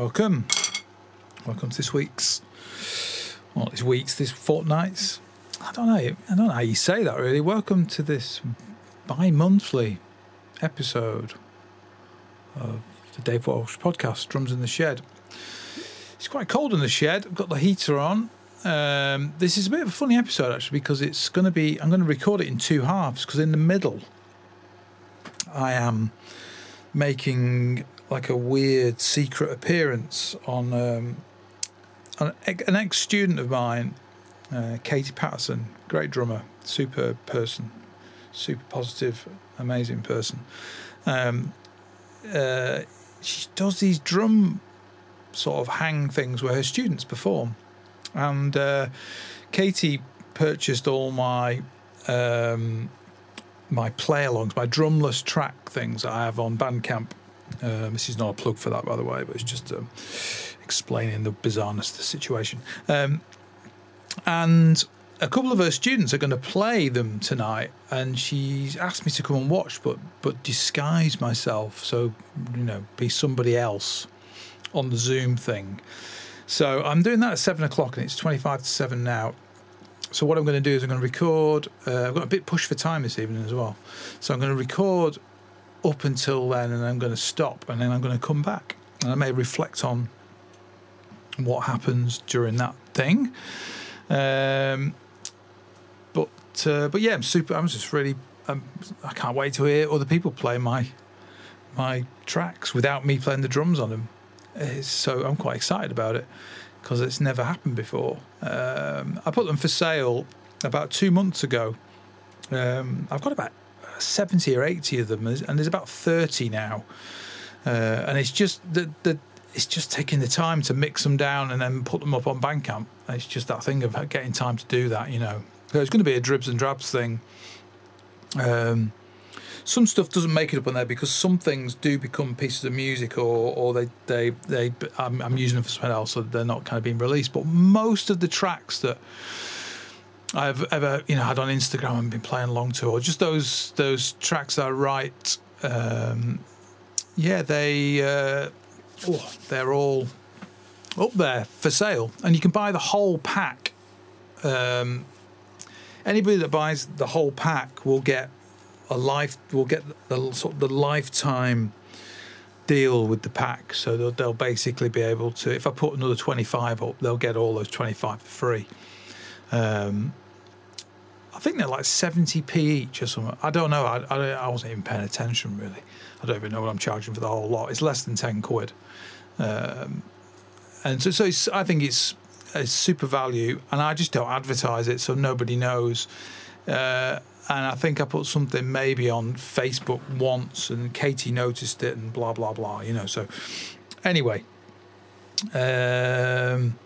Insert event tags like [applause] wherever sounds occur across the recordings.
Welcome. Welcome to this week's, well, this week's, this fortnight's. I don't know. I don't know how you say that really. Welcome to this bi-monthly episode of the Dave Walsh podcast, Drums in the Shed. It's quite cold in the shed. I've got the heater on. Um, this is a bit of a funny episode actually because it's going to be. I'm going to record it in two halves because in the middle, I am making like a weird secret appearance on um, an, an ex student of mine, uh, Katie Patterson, great drummer, super person, super positive, amazing person. Um, uh, she does these drum sort of hang things where her students perform. And uh, Katie purchased all my um, my play alongs, my drumless track things that I have on Bandcamp. Um, this is not a plug for that, by the way, but it's just um, explaining the bizarreness of the situation. Um, and a couple of her students are going to play them tonight, and she's asked me to come and watch, but but disguise myself, so you know, be somebody else on the Zoom thing. So I'm doing that at seven o'clock, and it's twenty-five to seven now. So what I'm going to do is I'm going to record. Uh, I've got a bit push for time this evening as well, so I'm going to record up until then, and I'm going to stop, and then I'm going to come back, and I may reflect on what happens during that thing. Um, but uh, but yeah, I'm super. I'm just really. Um, I can't wait to hear other people play my my tracks without me playing the drums on them. It's so I'm quite excited about it because it's never happened before. Um, I put them for sale about two months ago. Um, I've got about 70 or 80 of them, and there's about 30 now. Uh, and it's just the, the it's just taking the time to mix them down and then put them up on Bandcamp. It's just that thing of getting time to do that, you know. So it's going to be a dribs and drabs thing. Um, some stuff doesn't make it up on there because some things do become pieces of music or, or they, they, they I'm, I'm using them for something else, so they're not kind of being released. But most of the tracks that I've ever, you know, had on Instagram and been playing along to, or just those those tracks I write, um, yeah, they uh, oh, they're all up there for sale, and you can buy the whole pack. Um, anybody that buys the whole pack will get a life will get the sort of the lifetime deal with the pack. So they'll, they'll basically be able to. If I put another twenty five up, they'll get all those twenty five for free. Um, think they're like seventy p each or something. I don't know. I, I, I wasn't even paying attention really. I don't even know what I'm charging for the whole lot. It's less than ten quid. Um, and so, so I think it's, a super value, and I just don't advertise it so nobody knows. Uh, and I think I put something maybe on Facebook once, and Katie noticed it, and blah blah blah. You know. So anyway, um,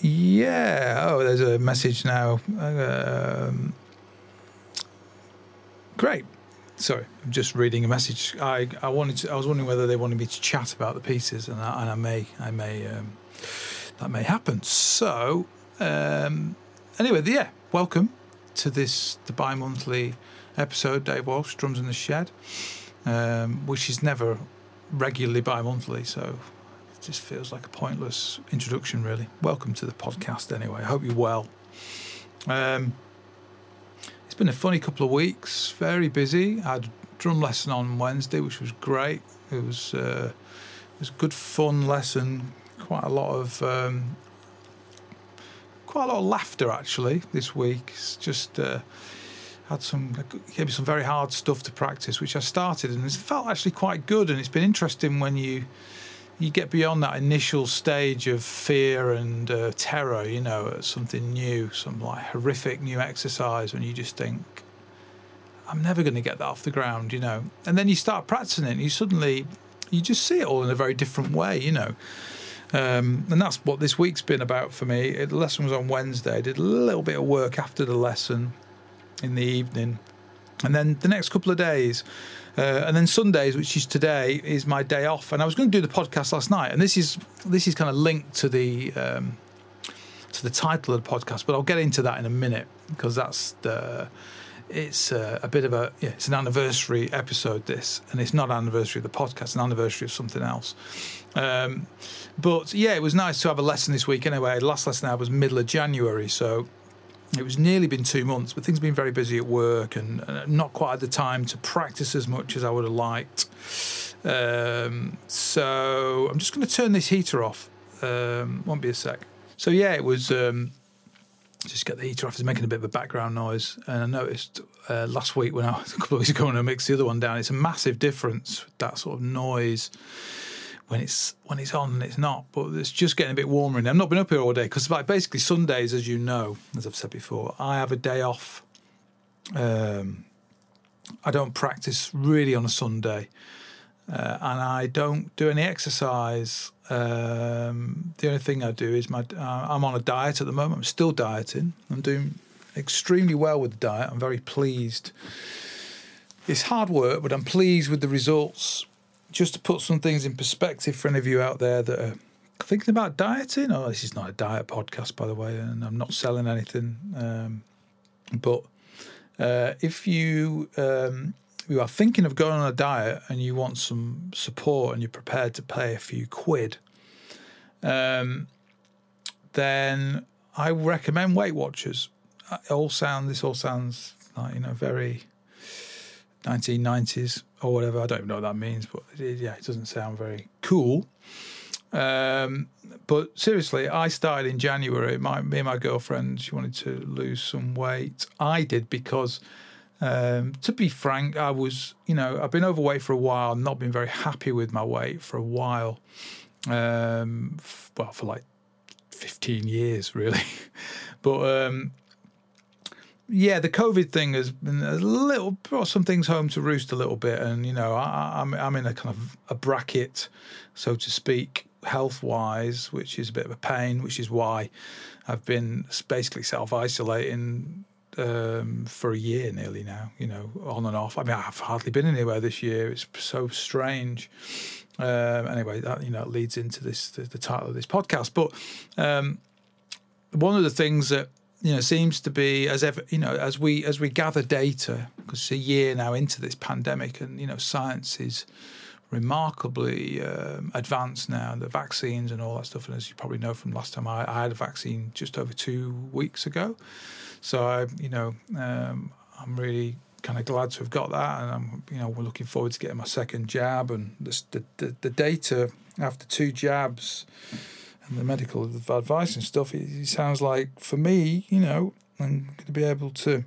yeah. Oh, there's a message now. Um, great. Sorry, I'm just reading a message. I, I wanted to, I was wondering whether they wanted me to chat about the pieces, and I, and I may I may um, that may happen. So um, anyway, yeah, welcome to this the bi-monthly episode. Dave Walsh, drums in the shed, um, which is never regularly bi-monthly, so just feels like a pointless introduction, really. Welcome to the podcast, anyway. I hope you're well. Um, it's been a funny couple of weeks. Very busy. I had drum lesson on Wednesday, which was great. It was uh, it was a good fun lesson. Quite a lot of um, quite a lot of laughter actually this week. It's just uh, had some gave me some very hard stuff to practice, which I started and it felt actually quite good. And it's been interesting when you you get beyond that initial stage of fear and uh, terror, you know, at something new, some like horrific new exercise, when you just think, I'm never going to get that off the ground, you know. And then you start practicing it, and you suddenly, you just see it all in a very different way, you know. Um, and that's what this week's been about for me. The lesson was on Wednesday. I did a little bit of work after the lesson in the evening. And then the next couple of days, uh, and then Sundays, which is today, is my day off. And I was going to do the podcast last night, and this is this is kind of linked to the um, to the title of the podcast, but I'll get into that in a minute because that's the it's uh, a bit of a yeah, it's an anniversary episode. This, and it's not an anniversary of the podcast, an anniversary of something else. Um, but yeah, it was nice to have a lesson this week. Anyway, last lesson I was middle of January, so it was nearly been two months. But things have been very busy at work, and uh, not quite at the time to practice as much as I would have liked. Um, so I'm just going to turn this heater off. Um, won't be a sec. So yeah, it was. Um, just get the heater off. It's making a bit of a background noise, and I noticed uh, last week when I a [laughs] couple of weeks ago when I mixed the other one down, it's a massive difference that sort of noise when it's when it's on and it's not. But it's just getting a bit warmer. And I've not been up here all day because like basically Sundays, as you know, as I've said before, I have a day off. Um, I don't practice really on a Sunday, uh, and I don't do any exercise. Um, the only thing I do is my uh, I'm on a diet at the moment. I'm still dieting. I'm doing extremely well with the diet. I'm very pleased. It's hard work, but I'm pleased with the results. Just to put some things in perspective for any of you out there that are thinking about dieting. Oh, this is not a diet podcast, by the way, and I'm not selling anything. Um, but uh, if you um, you are thinking of going on a diet and you want some support and you're prepared to pay a few quid, um, then I recommend Weight Watchers. It all sound this all sounds like you know very 1990s or whatever. I don't even know what that means, but it, yeah, it doesn't sound very cool. Um, but seriously, I started in January. My, me and my girlfriend, she wanted to lose some weight. I did because um, to be frank, I was, you know, I've been overweight for a while, not been very happy with my weight for a while. Um, f- well, for like 15 years, really. [laughs] but um, yeah, the COVID thing has been a little brought some things home to roost a little bit, and you know, I, I'm I'm in a kind of a bracket, so to speak, health wise, which is a bit of a pain, which is why I've been basically self isolating um, for a year nearly now, you know, on and off. I mean, I've hardly been anywhere this year. It's so strange. Um, anyway, that you know leads into this the, the title of this podcast. But um, one of the things that you know seems to be as ever you know as we as we gather data because it's a year now into this pandemic and you know science is remarkably um, advanced now the vaccines and all that stuff. And as you probably know from last time I, I had a vaccine just over two weeks ago. So I, you know, um, I'm really kind of glad to have got that, and I'm, you know, we're looking forward to getting my second jab. And the the, the data after two jabs and the medical advice and stuff, it, it sounds like for me, you know, I'm going to be able to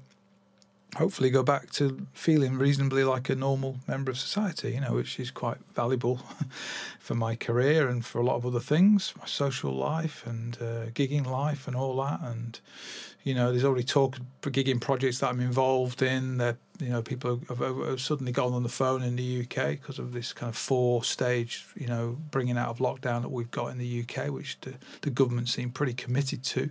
hopefully go back to feeling reasonably like a normal member of society, you know, which is quite valuable [laughs] for my career and for a lot of other things, my social life and uh, gigging life and all that. And you know, there's already talk for gigging projects that I'm involved in. That you know, people have, have, suddenly gone on the phone in the UK because of this kind of four-stage, you know, bringing out of lockdown that we've got in the UK, which the, the government seem pretty committed to.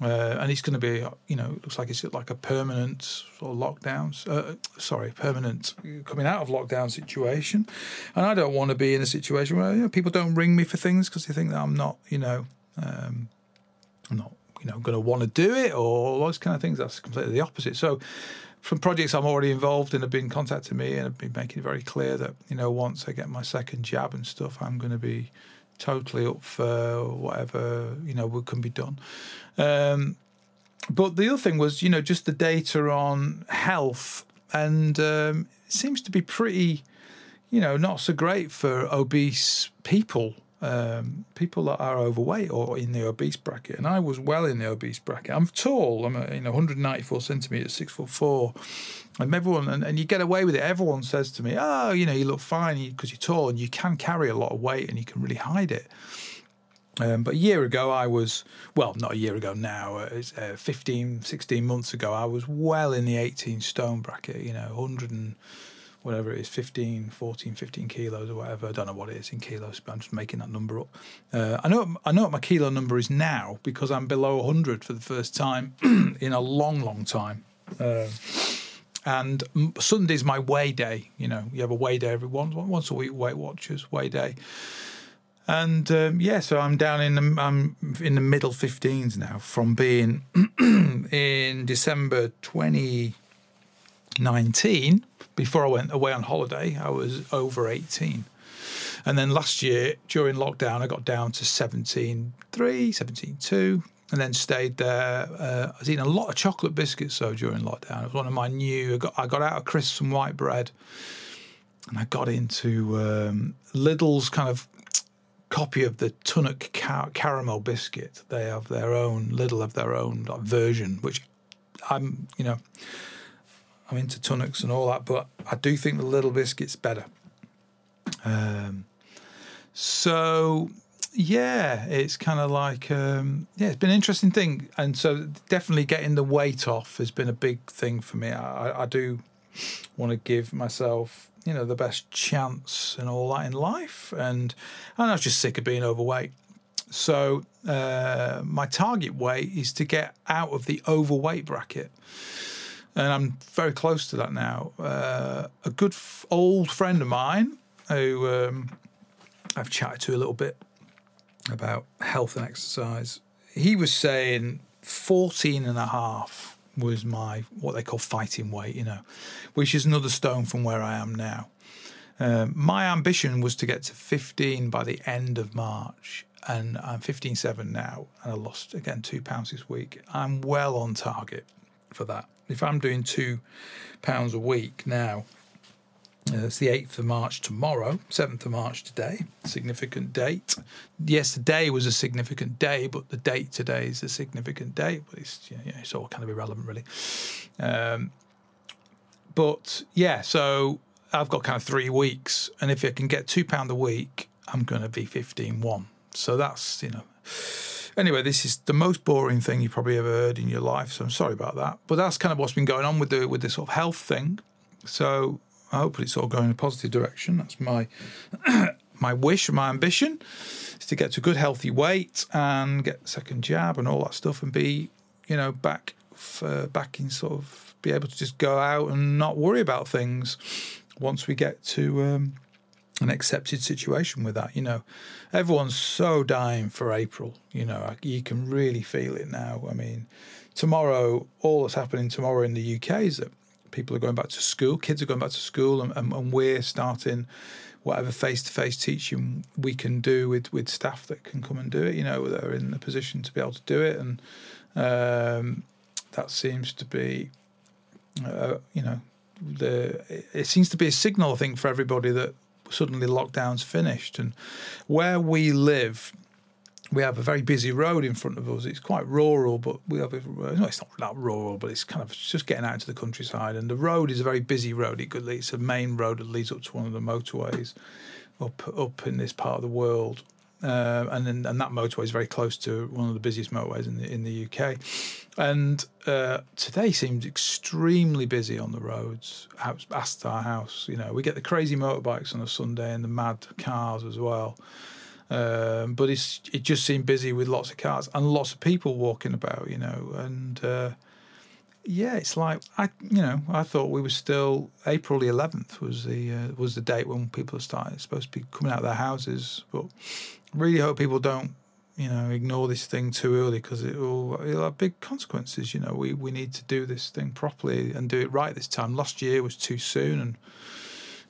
Uh, and it's going to be, you know, it looks like it's like a permanent sort of lockdowns. Uh, sorry, permanent coming out of lockdown situation. And I don't want to be in a situation where you know, people don't ring me for things because they think that I'm not, you know, um, I'm not you know going to want to do it or all those kind of things. That's completely the opposite. So from projects I'm already involved in have been contacting me and have been making it very clear that you know once I get my second jab and stuff, I'm going to be totally up for whatever you know can be done. Um, but the other thing was you know just the data on health and um, it seems to be pretty you know not so great for obese people um, people that are overweight or in the obese bracket, and I was well in the obese bracket. I'm tall. I'm a, you know 194 centimeters, six foot four. And everyone, and, and you get away with it. Everyone says to me, "Oh, you know, you look fine because you, are tall, and you can carry a lot of weight, and you can really hide it." Um, but a year ago, I was, well, not a year ago now, uh, uh, 15, 16 months ago, I was well in the 18 stone bracket, you know, 100 and whatever it is 15 14 15 kilos or whatever i don't know what it is in kilos but i'm just making that number up. Uh, i know i know what my kilo number is now because i'm below 100 for the first time [clears throat] in a long long time. Uh, and sunday's my weigh day you know you have a weigh day every once once a week weight watchers weigh day. And um, yeah, so I'm down in the I'm in the middle 15s now from being [clears throat] in December 20 19. Before I went away on holiday, I was over 18. And then last year, during lockdown, I got down to 17.3, 17.2, and then stayed there. Uh, I was eating a lot of chocolate biscuits, though, during lockdown. It was one of my new, I got, I got out of crisps and white bread, and I got into um, Lidl's kind of copy of the Tunnock car- caramel biscuit. They have their own, Lidl have their own like, version, which I'm, you know, I'm into Tunnocks and all that, but I do think the Lidl biscuit's better. Um, so yeah, it's kind of like um, yeah, it's been an interesting thing, and so definitely getting the weight off has been a big thing for me. I, I do want to give myself you know the best chance and all that in life, and and I was just sick of being overweight. So uh, my target weight is to get out of the overweight bracket and I'm very close to that now. Uh, a good f- old friend of mine who um, I've chatted to a little bit about health and exercise. He was saying 14 and a half was my what they call fighting weight, you know, which is another stone from where I am now. Um, my ambition was to get to 15 by the end of March, and I'm 15.7 now, and I lost again two pounds this week. I'm well on target for that. If I'm doing two pounds a week now, uh, it's the 8th of March tomorrow, 7th of March today, significant date. Yesterday was a significant day, but the date today is a significant date. But it's, you know, it's all kind of irrelevant, really. Um, but yeah, so I've got kind of three weeks. And if I can get £2 a week, I'm going to be 15 1. So that's, you know. Anyway, this is the most boring thing you've probably ever heard in your life. So I'm sorry about that. But that's kind of what's been going on with the with this sort of health thing. So hopefully it's all going in a positive direction. That's my [clears throat] my wish, and my ambition is to get to a good healthy weight and get second jab and all that stuff and be, you know, back for, back in sort of be able to just go out and not worry about things once we get to um, an accepted situation with that. You know, everyone's so dying for April. You know, you can really feel it now. I mean, tomorrow, all that's happening tomorrow in the UK is that people are going back to school, kids are going back to school, and, and, and we're starting whatever face to face teaching we can do with, with staff that can come and do it, you know, that are in the position to be able to do it. And um, that seems to be, uh, you know, the it seems to be a signal, I think, for everybody that suddenly lockdown's finished. And where we live, we have a very busy road in front of us. It's quite rural, but we have a, no, it's not that rural, but it's kind of just getting out into the countryside. And the road is a very busy road. It it's a main road that leads up to one of the motorways up up in this part of the world. Uh, and then, and that motorway is very close to one of the busiest motorways in the in the UK. And uh, today seems extremely busy on the roads. Past our house, you know, we get the crazy motorbikes on a Sunday and the mad cars as well. Um, but it's it just seemed busy with lots of cars and lots of people walking about, you know, and uh, yeah, it's like I, you know, I thought we were still April the 11th was the uh, was the date when people started supposed to be coming out of their houses, but really hope people don't, you know, ignore this thing too early because it will it'll have big consequences. You know, we we need to do this thing properly and do it right this time. Last year was too soon, and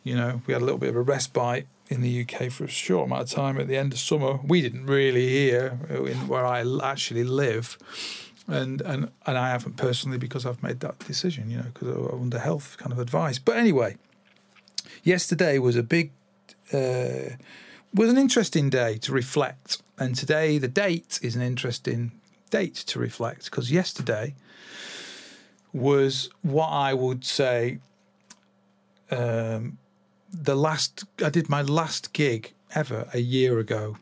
you know, we had a little bit of a respite in the UK for a short amount of time at the end of summer. We didn't really hear in where I actually live, and and and I haven't personally because I've made that decision. You know, because I'm under health kind of advice. But anyway, yesterday was a big. Uh, was an interesting day to reflect, and today the date is an interesting date to reflect because yesterday was what I would say um, the last I did my last gig ever a year ago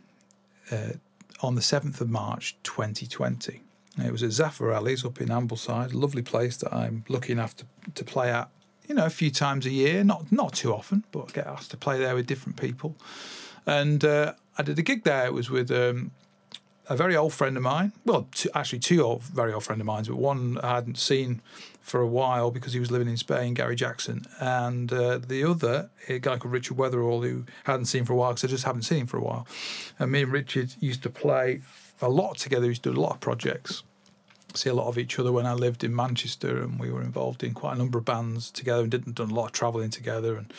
uh, on the 7th of March 2020. It was at Zeffirelli's up in Ambleside, a lovely place that I'm lucky enough to, play at, you know, a few times a year, not not too often, but I get asked to play there with different people. And uh, I did a gig there. It was with um, a very old friend of mine. Well, two, actually, two old, very old friend of mine, but one I hadn't seen for a while because he was living in Spain, Gary Jackson, and uh, the other, a guy called Richard Weatherall, who hadn't seen for a while because I just haven't seen him for a while. And me and Richard used to play a lot together. We used to do a lot of projects. see a lot of each other when I lived in Manchester, and we were involved in quite a number of bands together and didn't done a lot of travelling together. And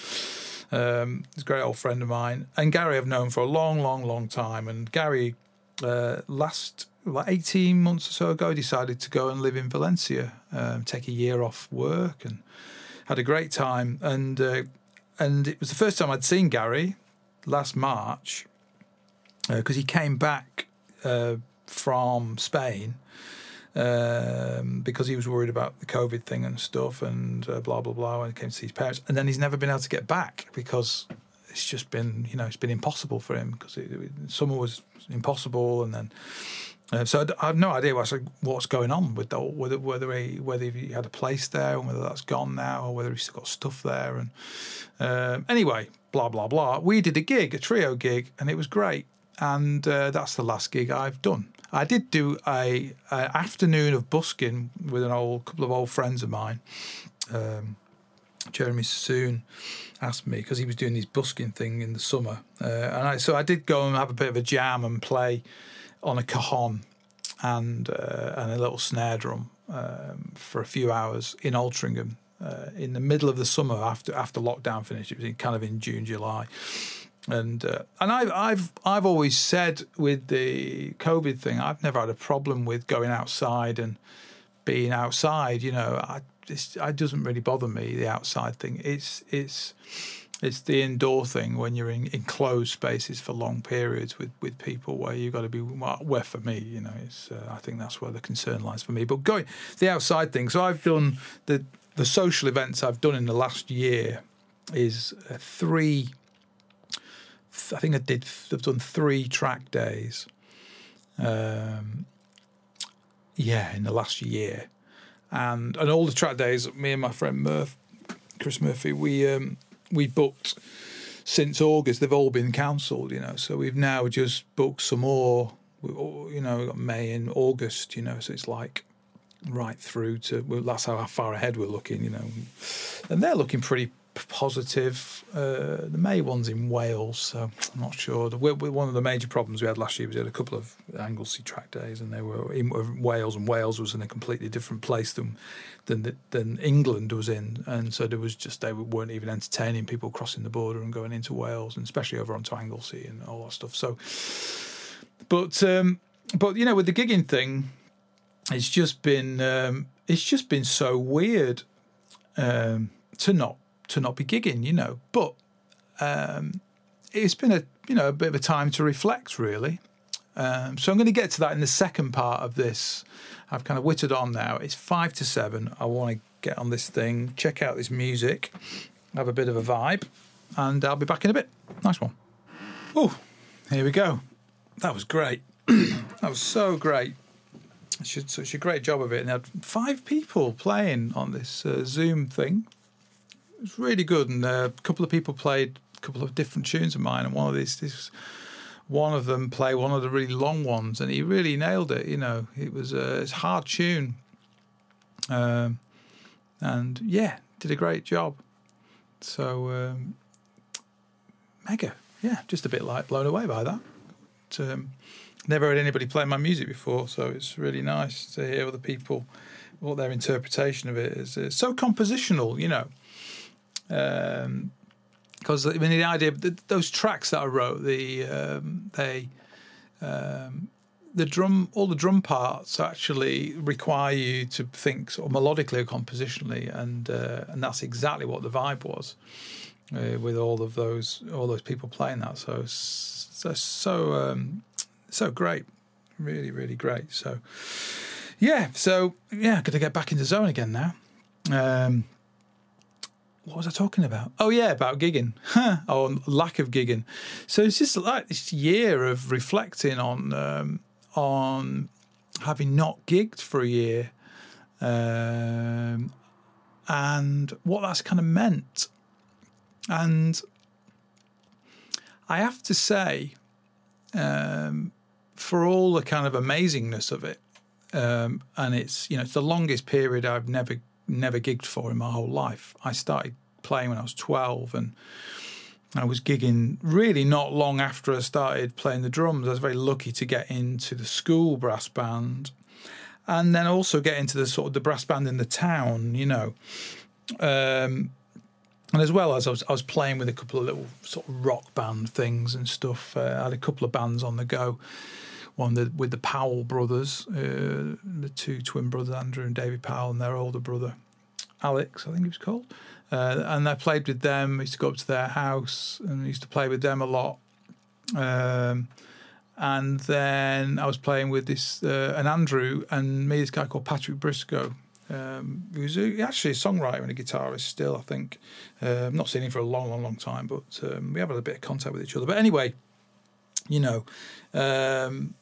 um, he's a great old friend of mine. And Gary I've known for a long, long, long time. And Gary, uh, last like 18 months or so ago, decided to go and live in Valencia, um, take a year off work, and had a great time. And uh, and it was the first time I'd seen Gary last March because uh, he came back uh, from Spain um, because he was worried about the COVID thing and stuff and uh, blah blah blah. When he came to see his parents, and then he's never been able to get back because it's just been you know it's been impossible for him because summer was impossible, and then. Uh, so I have no idea what's what's going on with the, whether whether he whether he had a place there and whether that's gone now or whether he's still got stuff there and um, anyway blah blah blah. We did a gig, a trio gig, and it was great. And uh, that's the last gig I've done. I did do a, a, afternoon of busking with an old couple of old friends of mine. Um, Jeremy Sassoon asked me because he was doing this busking thing in the summer, uh, and I, so I did go and have a bit of a jam and play on a cajon and uh, and a little snare drum um, for a few hours in Altrincham uh, in the middle of the summer after after lockdown finished. It was in, kind of in June July, and uh, and I've I've I've always said with the COVID thing, I've never had a problem with going outside and being outside. You know, I it doesn't really bother me the outside thing. It's it's it's the indoor thing when you're in enclosed spaces for long periods with, with people where you've got to be where for me you know it's uh, I think that's where the concern lies for me but going the outside thing so I've done the the social events I've done in the last year is uh, three I think I did. I've done three track days. Um, yeah, in the last year, and and all the track days. Me and my friend Murph, Chris Murphy, we um, we booked since August. They've all been cancelled, you know. So we've now just booked some more. You know, May and August. You know, so it's like right through to. Well, that's how far ahead we're looking. You know, and they're looking pretty positive. Uh, the May one's in Wales, so I'm not sure. The, one of the major problems we had last year was we had a couple of Anglesey track days, and they were in Wales, and Wales was in a completely different place than than than England was in, and so there was just they weren't even entertaining people crossing the border and going into Wales, and especially over onto Anglesey and all that stuff. So, but um, but you know, with the gigging thing, it's just been um, it's just been so weird um, to not to not be gigging, you know. But um, it's been a you know a bit of a time to reflect, really. Um, so I'm going to get to that in the second part of this. I've kind of whittled on now. It's five to seven. I want to get on this thing, check out this music, have a bit of a vibe, and I'll be back in a bit. Nice one. Oh, here we go. That was great. [clears throat] that was so great. She did Such a great job of it. And had five people playing on this uh, Zoom thing was really good, and uh, a couple of people played a couple of different tunes of mine, and one of these, this, one of them played one of the really long ones, and he really nailed it. You know, it was a it's hard tune, um, and yeah, did a great job. So um, mega, yeah, just a bit like blown away by that. But, um, never heard anybody play my music before, so it's really nice to hear other people what their interpretation of it is. It's so compositional, you know because um, I mean the idea those tracks that I wrote the um, they um, the drum all the drum parts actually require you to think sort of melodically or compositionally and uh, and that's exactly what the vibe was uh, with all of those all those people playing that. So so so um, so great. Really really great. So yeah so yeah to get back into zone again now. Um, what was I talking about? Oh yeah, about gigging. oh, lack of gigging. So it's just like this year of reflecting on um, on having not gigged for a year, um, and what that's kind of meant. And I have to say, um, for all the kind of amazingness of it, um, and it's you know it's the longest period I've never never gigged for in my whole life. I started playing when I was 12 and I was gigging really not long after I started playing the drums. I was very lucky to get into the school brass band. and then also get into the sort of the brass band in the town, you know. Um, and as well as I was, I was playing with a couple of little sort of rock band things and stuff. Uh, I had a couple of bands on the go. One with the Powell brothers, uh, the two twin brothers, Andrew and David Powell, and their older brother, Alex, I think he was called. Uh, and I played with them. I used to go up to their house and used to play with them a lot. Um, and then I was playing with this uh, an Andrew and me, this guy called Patrick Briscoe. Um, he was actually a songwriter and a guitarist still, I think. Uh, I've not seen him for a long, long, long time, but um, we have a bit of contact with each other. But anyway, you know, um,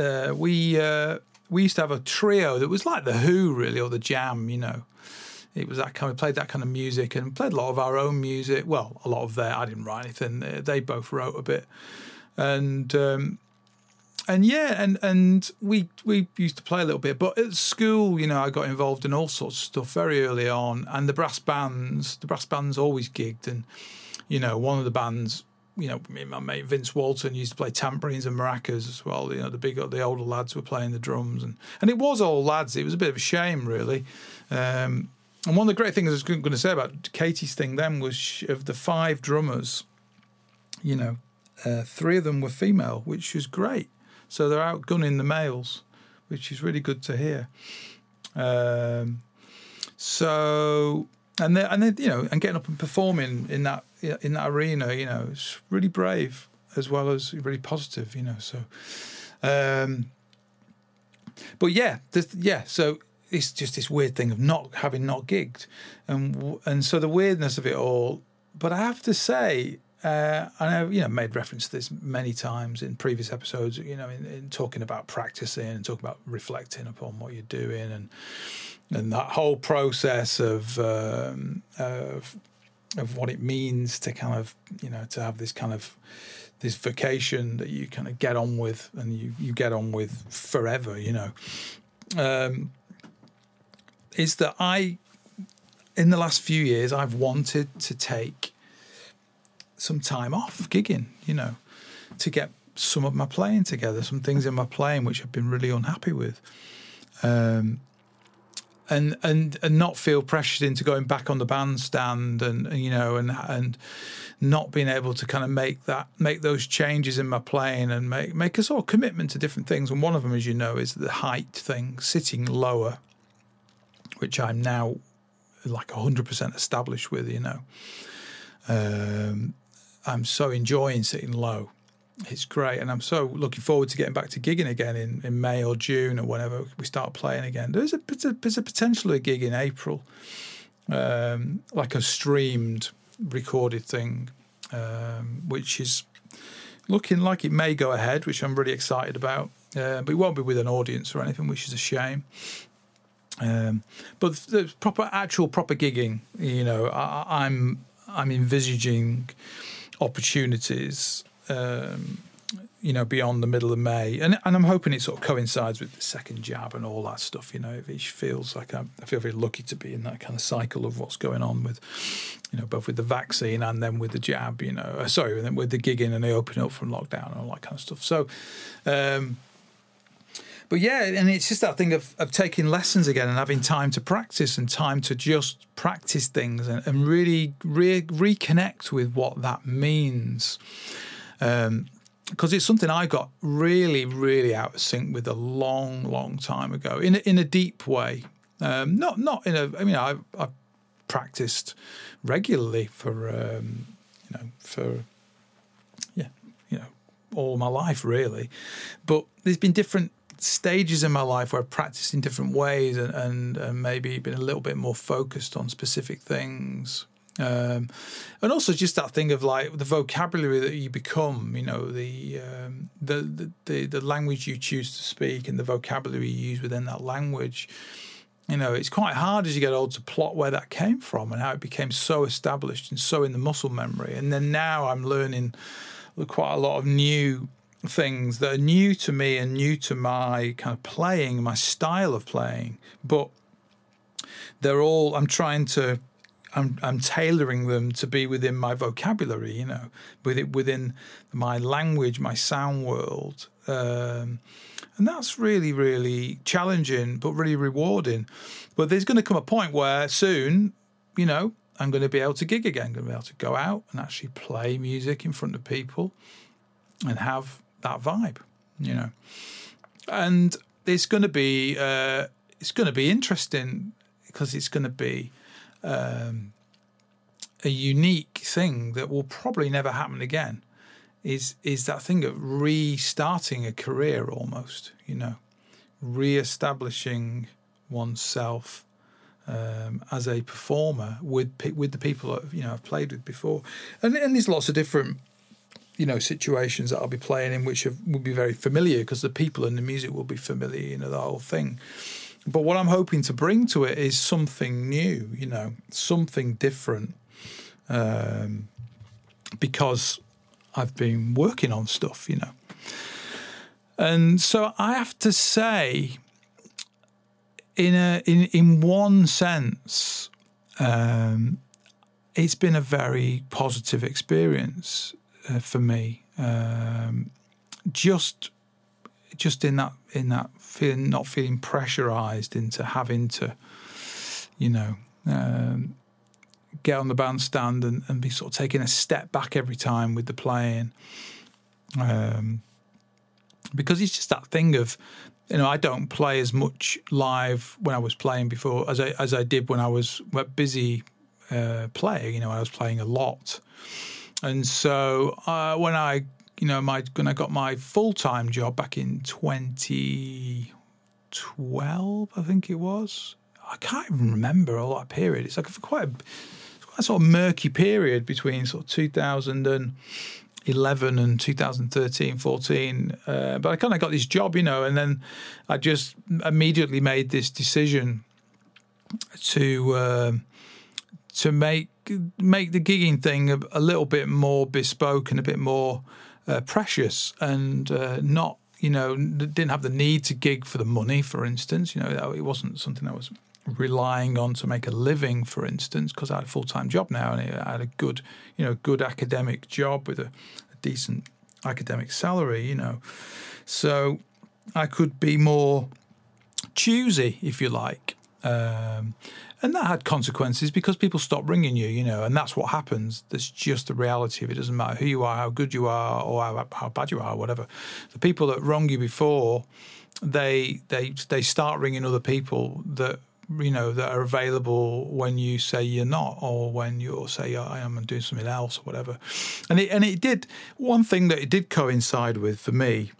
uh, we uh, we used to have a trio that was like the Who, really, or the Jam. You know, it was that kind. of played that kind of music and played a lot of our own music. Well, a lot of their. I didn't write anything. They both wrote a bit, and um, and yeah, and and we we used to play a little bit. But at school, you know, I got involved in all sorts of stuff very early on, and the brass bands. The brass bands always gigged, and you know, one of the bands you know, me and my mate Vince Walton used to play tambourines and maracas as well. You know, the big, the older lads were playing the drums, and and it was all lads. It was a bit of a shame, really. Um, and one of the great things I was going to say about Katie's thing then was of the five drummers, you know, uh, three of them were female, which was great. So they're outgunning the males, which is really good to hear. Um, so and they and they you know and getting up and performing in that in that arena, you know, it's really brave as well as really positive, you know. So, um, but yeah, this, yeah. So it's just this weird thing of not having not gigged, and and so the weirdness of it all. But I have to say, uh, and I've you know made reference to this many times in previous episodes. You know, in, in talking about practicing and talking about reflecting upon what you're doing and and that whole process of um, of of what it means to kind of you know to have this kind of this vocation that you kind of get on with and you you get on with forever. You know, um, is that I in the last few years I've wanted to take some time off gigging, you know, to get some of my playing together, some things in my playing which I've been really unhappy with. Um, and and and not feel pressured into going back on the bandstand and you know and and not being able to kind of make that make those changes in my playing and make make a sort of commitment to different things and one of them as you know is the height thing sitting lower which I'm now like 100% established with you know um, I'm so enjoying sitting low. It's great, and I'm so looking forward to getting back to gigging again in, in May or June or whenever we start playing again. There's a there's a potential a gig in April, um, like a streamed recorded thing, um, which is looking like it may go ahead, which I'm really excited about. Uh, but it won't be with an audience or anything, which is a shame. Um, but the proper, actual, proper gigging, you know, I, I'm I'm envisaging opportunities, um, you know, beyond the middle of May, and and I'm hoping it sort of coincides with the second jab and all that stuff. You know, it feels like I'm, I feel very lucky to be in that kind of cycle of what's going on with, you know, both with the vaccine and then with the jab. You know, uh, sorry, and then with the gigging and the opening up from lockdown and all that kind of stuff. So. Um, but yeah, and it's just that thing of, of taking lessons again and having time to practice and time to just practice things and, and really re- reconnect with what that means. Um, because it's something I got really, really out of sync with a long, long time ago in a, in a deep way. Um, not not in a. I mean, I I practiced regularly for um, you know for yeah you know all my life really, but there's been different stages in my life where I've practiced in different ways and, and, and maybe been a little bit more focused on specific things. Um, and also just that thing of like the vocabulary that you become, you know, the, um, the, the, the the language you choose to speak and the vocabulary you use within that language. You know, it's quite hard as you get old to plot where that came from and how it became so established and so in the muscle memory. And then now I'm learning quite a lot of new things that are new to me and new to my kind of playing, my style of playing, but they're all I'm trying to I'm I'm tailoring them to be within my vocabulary, you know, with it within my language, my sound world, Um, and that's really, really challenging, but really rewarding. But there's going to come a point where soon, you know, I'm going to be able to gig again. I'm going to be able to go out and actually play music in front of people and have that vibe, you know. And it's going to be uh, it's going to be interesting because it's going to be um, a unique thing that will probably never happen again. Is is that thing of restarting a career almost, you know, re-establishing oneself um, as a performer with with the people that you know I've played with before, and and there's lots of different you know situations that I'll be playing in which have, will be very familiar because the people and the music will be familiar, you know, the whole thing. But what I'm hoping to bring to it is something new, you know, something different, um, because I've been working on stuff, you know. And so I have to say, in a in in one sense, um, it's been a very positive experience uh, for me. Um, just just in that in that feeling, not feeling pressurized into having to, you know, um, get on the bandstand and, and, be sort of taking a step back every time with the playing. Um, because it's just that thing of, you know, I don't play as much live when I was playing before as I as I did when I was busy uh, playing. You know, I was playing a lot, and so uh, when I you know, my when I got my full time job back in 2012, I think it was. I can't even remember all that period. It's like quite a, quite a sort of murky period between sort of 2011 and 2013, 14. Uh, but I kind of got this job, you know, and then I just immediately made this decision to uh, to make make the gigging thing a, a little bit more bespoke and a bit more uh, precious and uh, not you know didn't have the need to gig for the money for instance. You know it wasn't something I was relying on to make a living for instance because I had a full-time job now and I had a good you know good academic job with a, a decent academic salary you know. So I could be more choosy if you like. Um, and that had consequences because people stop ringing you, you know, and that's what happens. That's just the reality of it. It doesn't matter who you are, how good you are, or how, how bad you are, whatever. The people that wrong you before, they they they start ringing other people that you know that are available when you say you're not, or when you say oh, I am and doing something else or whatever. And it and it did one thing that it did coincide with for me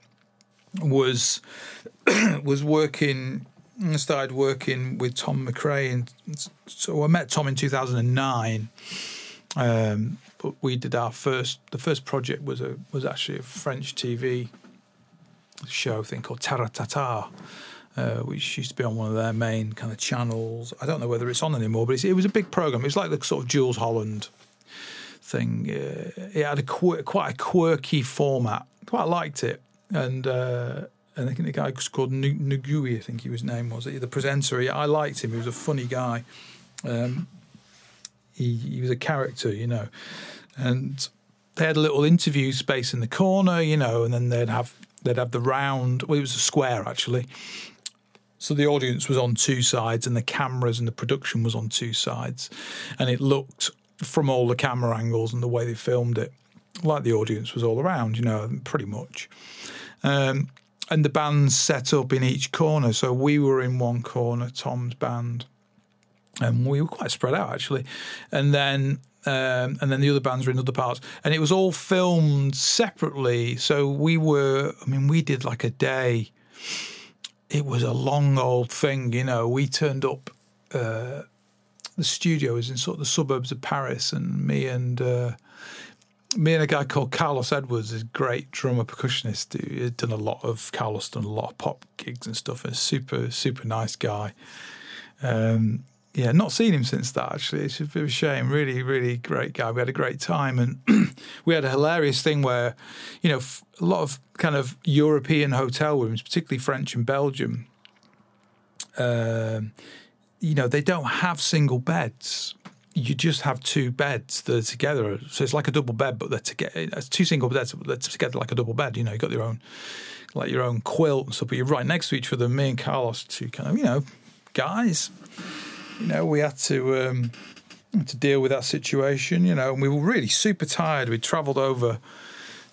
was [clears throat] was working I started working with Tom McRae, and so I met Tom in 2009. Um, but we did our first. The first project was a was actually a French TV show thing called Taratata, uh, which used to be on one of their main kind of channels. I don't know whether it's on anymore, but it was a big program. It was like the sort of Jools Holland thing. Uh, it had a quite a quirky format. Quite liked it, and. Uh, I think the guy was called Nagui, I think his name was. The presenter, I liked him. He was a funny guy. Um, he, he was a character, you know. And they had a little interview space in the corner, you know, and then they'd have they'd have the round. Well, it was a square actually. So the audience was on two sides, and the cameras and the production was on two sides, and it looked from all the camera angles and the way they filmed it, like the audience was all around, you know, pretty much. Um, and the bands set up in each corner. So we were in one corner, Tom's band, and we were quite spread out actually. And then um, and then the other bands were in other parts, and it was all filmed separately. So we were, I mean, we did like a day. It was a long old thing, you know. We turned up. Uh, the studio was in sort of the suburbs of Paris, and me and uh, me and a guy called Carlos Edwards, a great drummer percussionist. Had done a lot of Carlos done a lot of pop gigs and stuff. A super super nice guy. Um, yeah, not seen him since that. Actually, it's a bit of a shame. Really, really great guy. We had a great time, and [clears throat] we had a hilarious thing where, you know, a lot of kind of European hotel rooms, particularly French and Belgium. Um, you know, they don't have single beds you just have two beds that are together. So it's like a double bed, but they're together. It's two single beds, but they're together like a double bed. You know, you've got your own like your own quilt and stuff, but you're right next to each other. Me and Carlos, two kind of you know guys. You know, we had to um, to deal with that situation. You know, and we were really super tired. We travelled over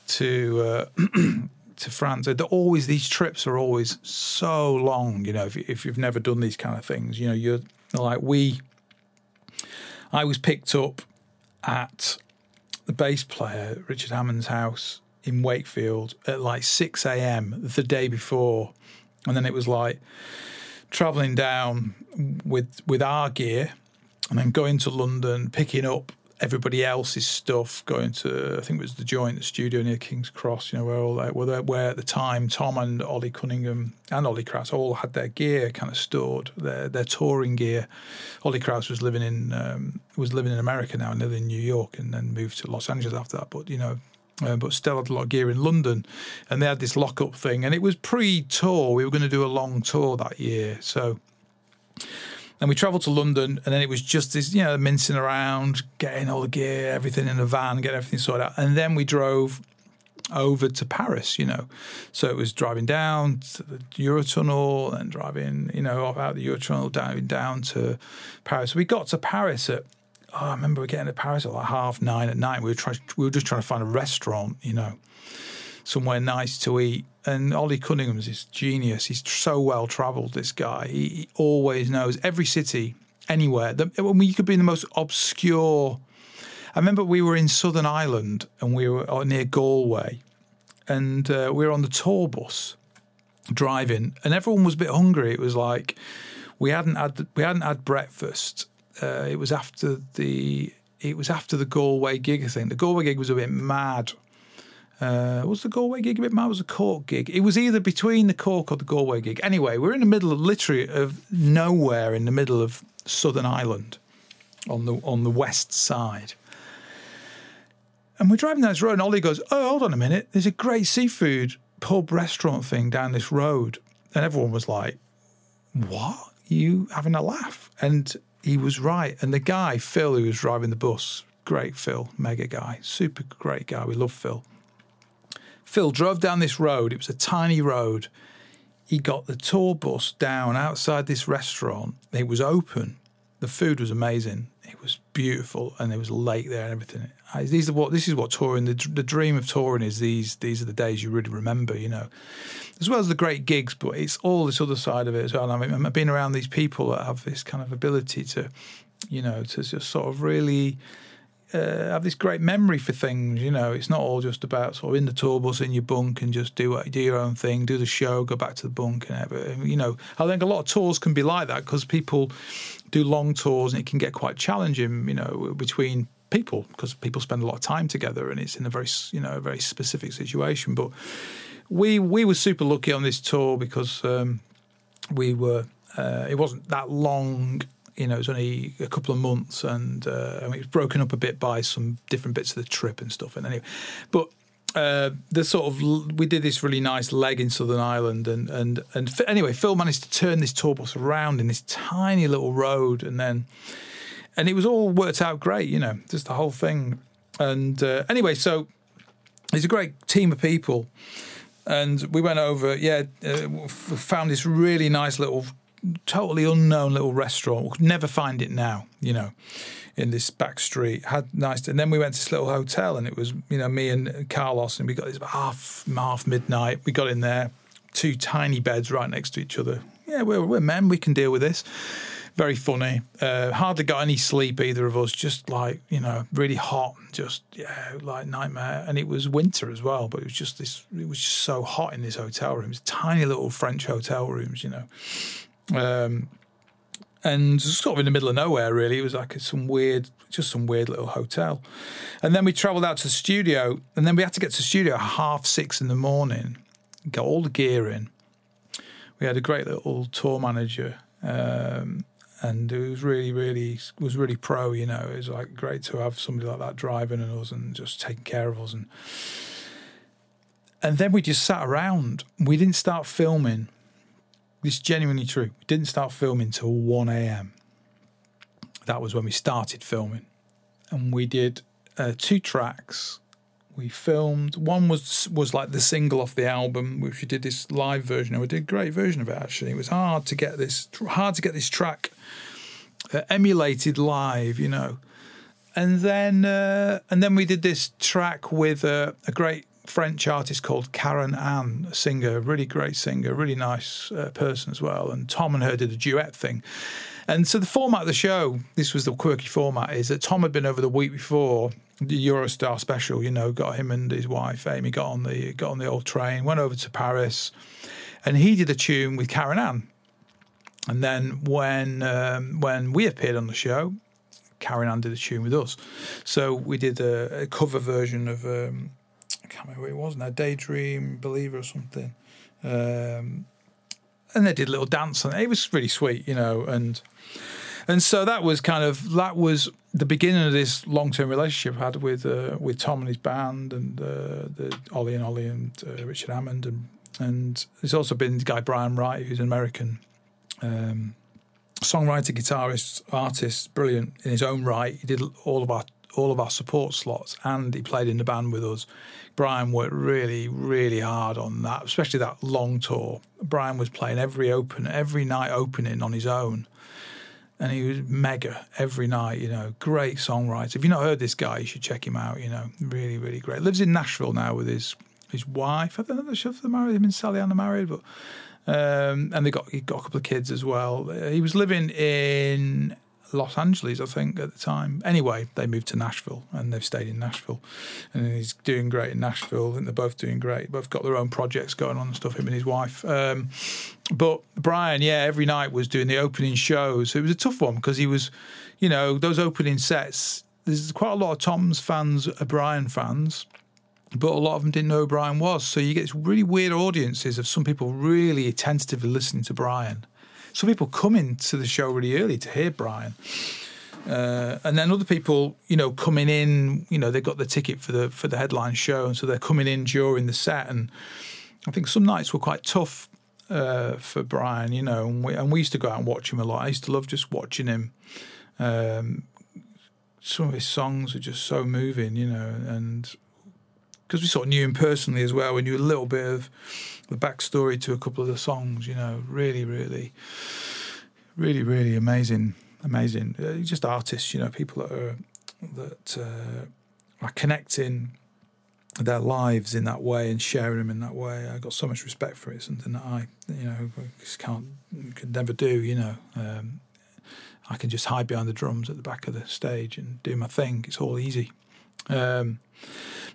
to. Uh, [clears throat] to France, they're always these trips are always so long. You know, if, if you've never done these kind of things, you know, you're like we. I was picked up at the bass player Richard Hammond's house in Wakefield at like 6 a.m. the day before. And then it was like traveling down with with our gear and then going to London, picking up everybody else's stuff, going to I think it was the joint studio near King's Cross, you know, where all that where, where at the time Tom and Ollie Cunningham and Ollie Krauss all had their gear kind of stored, their their touring gear. Ollie Krauss was living in um, was living in America now and living in New York and then moved to Los Angeles after that. But you know, uh, but still had a lot of gear in London. And they had this lockup thing, and it was pre tour. We were going to do a long tour that year. So, and we travelled to London, and then it was just this, you know, mincing around, getting all the gear, everything in the van, getting everything sorted out. And then we drove over to Paris, you know. So it was driving down to the Eurotunnel and driving, you know, out the Eurotunnel, down, down to Paris. We got to Paris at oh, I remember we getting to Paris at like half nine at night. We were trying, we were just trying to find a restaurant, you know, somewhere nice to eat. And Ollie Cunningham's this genius. He's so well travelled. This guy, he, he, always knows every city, anywhere. The, you could be in the most obscure. I remember we were in Southern Ireland and we were uh, near Galway, and uh, we were on the tour bus driving, and everyone was a bit hungry. It was like we hadn't had we hadn't had breakfast uh, it was after the it was after the Galway gig. I think the Galway gig was a bit mad. Uh, was the Galway gig a bit mad? Was a Cork gig? It was either between the Cork or the Galway gig. Anyway, we're in the middle of literally of nowhere in the middle of Southern Ireland, on the on the west side. And we're driving down this road, and Ollie goes, "Oh, hold on a minute! There's a great seafood pub restaurant thing down this road." And everyone was like, "What? You having a laugh?" And he was right. And the guy, Phil, who was driving the bus, great Phil, mega guy, super great guy. We love Phil. Phil drove down this road. It was a tiny road. He got the tour bus down outside this restaurant. It was open. The food was amazing. It was beautiful, and there was a lake there and everything. These are what this is what touring. The, the dream of touring is these. These are the days you really remember. You know, as well as the great gigs, but it's all this other side of it as well. I mean, I've been around these people that have this kind of ability to, you know, to just sort of really uh, have this great memory for things. You know, it's not all just about sort of in the tour bus in your bunk and just do do your own thing, do the show, go back to the bunk, and everything. You know, I think a lot of tours can be like that because people do long tours and it can get quite challenging. You know, between people because people spend a lot of time together and it's in a very you know a very specific situation, but we we were super lucky on this tour because um, we were. Uh, it wasn't that long. You know, it was only a couple of months, and uh, I mean, it was broken up a bit by some different bits of the trip and stuff. And anyway, but uh, the sort of we did this really nice leg in Southern Ireland, and and and anyway, Phil managed to turn this tour bus around in this tiny little road, and then and it was all worked out great, you know, just the whole thing. And uh, anyway, so it's a great team of people, and we went over. Yeah, uh, found this really nice little, totally unknown little restaurant. We'll never find it now, you know, in this back street. Had nice, and then we went to this little hotel, and it was you know me and Carlos, and we got this half half midnight. We got in there, two tiny beds right next to each other. Yeah, we're we're men. We can deal with this very funny. Uh, hardly got any sleep either of us. Just like you know, really hot. Just yeah, like nightmare. And it was winter as well. But it was just this. It was just so hot in this hotel room. It's tiny little French hotel rooms, you know. Um, and sort of in the middle of nowhere, really. It was like some weird, just some weird little hotel. And then we travelled out to the studio, and then we had to get to the studio at half six in the morning, got all the gear in. We had a great little tour manager um, and it was really, really was really pro. You know, it was like great to have somebody like that driving and us and just taking care of us. And and then we just sat around. We didn't start filming. This is genuinely true. We didn't start filming till one a.m. That was when we started filming, and we did uh, two tracks we filmed. One was was like the single off the album, which we did this live version. And we did a great version of it actually. It was hard to get this hard to get this track uh, emulated live, you know. And then uh, and then we did this track with a, a great French artist called Keren Ann, a singer, really great singer, really nice uh, person as well. And Tom and her did a duet thing. And so the format of the show, this was the quirky format, is that Tom had been over the week before the Eurostar special. You know, got him and his wife Amy got on the got on the old train, went over to Paris, and he did a tune with Keren Ann. And then when um, when we appeared on the show, Keren Ann did a tune with us. So we did a, a cover version of um, I can't remember what it was now, Daydream Believer or something. Um, and they did a little dance it. It was really sweet, you know, and and so that was kind of that was the beginning of this long term relationship I had with uh, with Tom and his band and uh, the Ollie and Ollie and uh, Richard Hammond and and there's also been the guy Brian Wright who's an American um, songwriter, guitarist, artist, brilliant in his own right. He did all of our all of our support slots and he played in the band with us. Brian worked really, really hard on that, especially that long tour. Brian was playing every open, every night opening on his own. And he was mega every night, you know, great songwriter. If you've not heard this guy, you should check him out, you know, really, really great. Lives in Nashville now with his his wife. I don't know if they're married, him and Sally Ann are married, but um, and they got he got a couple of kids as well. He was living in Los Angeles, I think, at the time. Anyway, they moved to Nashville and they've stayed in Nashville. And he's doing great in Nashville. I think they're both doing great. Both got their own projects going on and stuff, him and his wife. Um, but Brian, yeah, every night was doing the opening shows. It was a tough one because he was, you know, those opening sets. There's quite a lot of Tom's fans Brian fans but a lot of them didn't know Brian was. So you get really weird audiences of some people really attentively listening to Brian some people coming to the show really early to hear Brian. Uh, and then other people, you know, coming in, you know, they got the ticket for the for the headline show, and so they're coming in during the set. And I think some nights were quite tough uh, for Brian, you know, and we, and we used to go out and watch him a lot. I used to love just watching him. Um, some of his songs are just so moving, you know, and because we sort of knew him personally as well, we knew a little bit of the backstory to a couple of the songs. You know, really, really, really, really amazing, amazing. Uh, just artists, you know, people that are that uh, are connecting their lives in that way and sharing them in that way. I got so much respect for it. Something that I, you know, just can't, could never do. You know, um, I can just hide behind the drums at the back of the stage and do my thing. It's all easy. Um,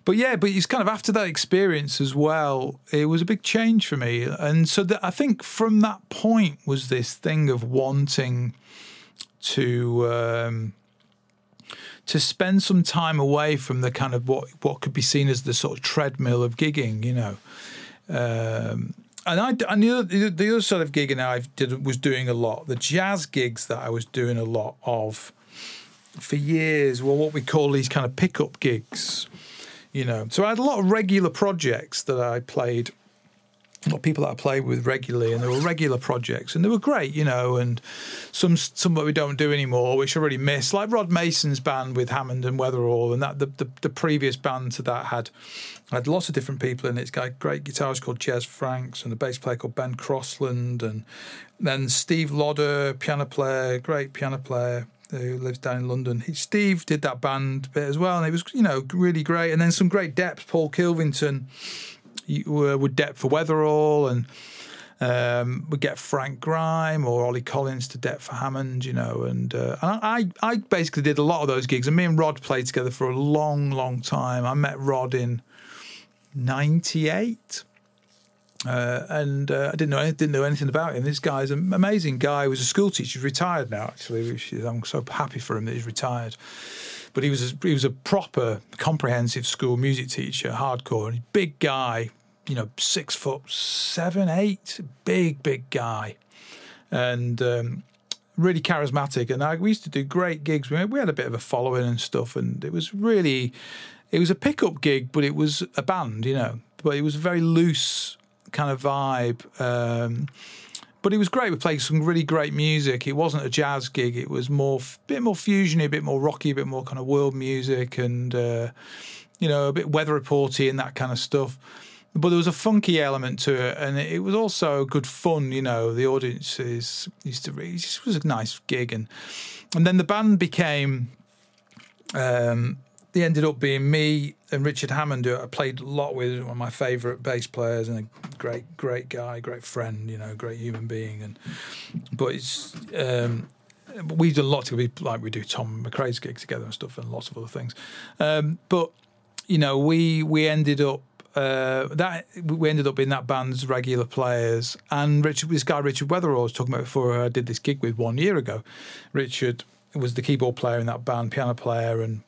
but yeah, but it's kind of after that experience as well, it was a big change for me. And so I think from that point was this thing of wanting to um, to spend some time away from the kind of what what could be seen as the sort of treadmill of gigging, you know. Um, and I, and the other, the other sort of gigging I did was doing a lot. The jazz gigs that I was doing a lot of for years were what we call these kind of pickup gigs you know. So I had a lot of regular projects that I played, a lot of people that I played with regularly, and they were regular projects, and they were great, you know. And some some that we don't do anymore, which I really miss, like Rod Mason's band with Hammond and Weatherall, and that the, the, the previous band to that had had lots of different people in it. It's got great guitarist called Jez Franks and a bass player called Ben Crossland, and then Steve Lodder, piano player, great piano player who lives down in London. He, Steve did that band bit as well, and it was you know really great. And then some great depth. Paul Kilvington would depth for Weatherall, and um, would get Frank Grime or Ollie Collins to depth for Hammond, you know. And, uh, and I, I basically did a lot of those gigs, and me and Rod played together for a long, long time. I met Rod in '98. Uh, and uh, I didn't know didn't know anything about him. This guy's an amazing guy. He was a school teacher. He's retired now, actually. Is, I'm so happy for him that he's retired. But he was a, he was a proper, comprehensive school music teacher, hardcore, and big guy. You know, six foot seven, eight, big, big guy, and um, really charismatic. And I, we used to do great gigs. We, we had a bit of a following and stuff, and it was really, it was a pickup gig, but it was a band, you know. But it was very loose kind of vibe. Um, but it was great. We played some really great music. It wasn't a jazz gig. It was more, a bit more fusiony, a bit more rocky, a bit more kind of world music, and uh, you know, a bit weather reporty and that kind of stuff. But there was a funky element to it, and it was also good fun. You know, the audiences used to. It just was a nice gig, and and then the band became. Um, they ended up being me and Richard Hammond, who I played a lot with, one of my favourite bass players and a great, great guy, great friend, you know, great human being. And but it's um, we've done a lot together, like we do Tom McRae's gigs together and stuff, and lots of other things. Um, but you know, we we ended up uh, that we ended up in that band's regular players. And Richard, this guy Richard Weatherall I was talking about before I did this gig with one year ago. Richard was the keyboard player in that band, piano player, and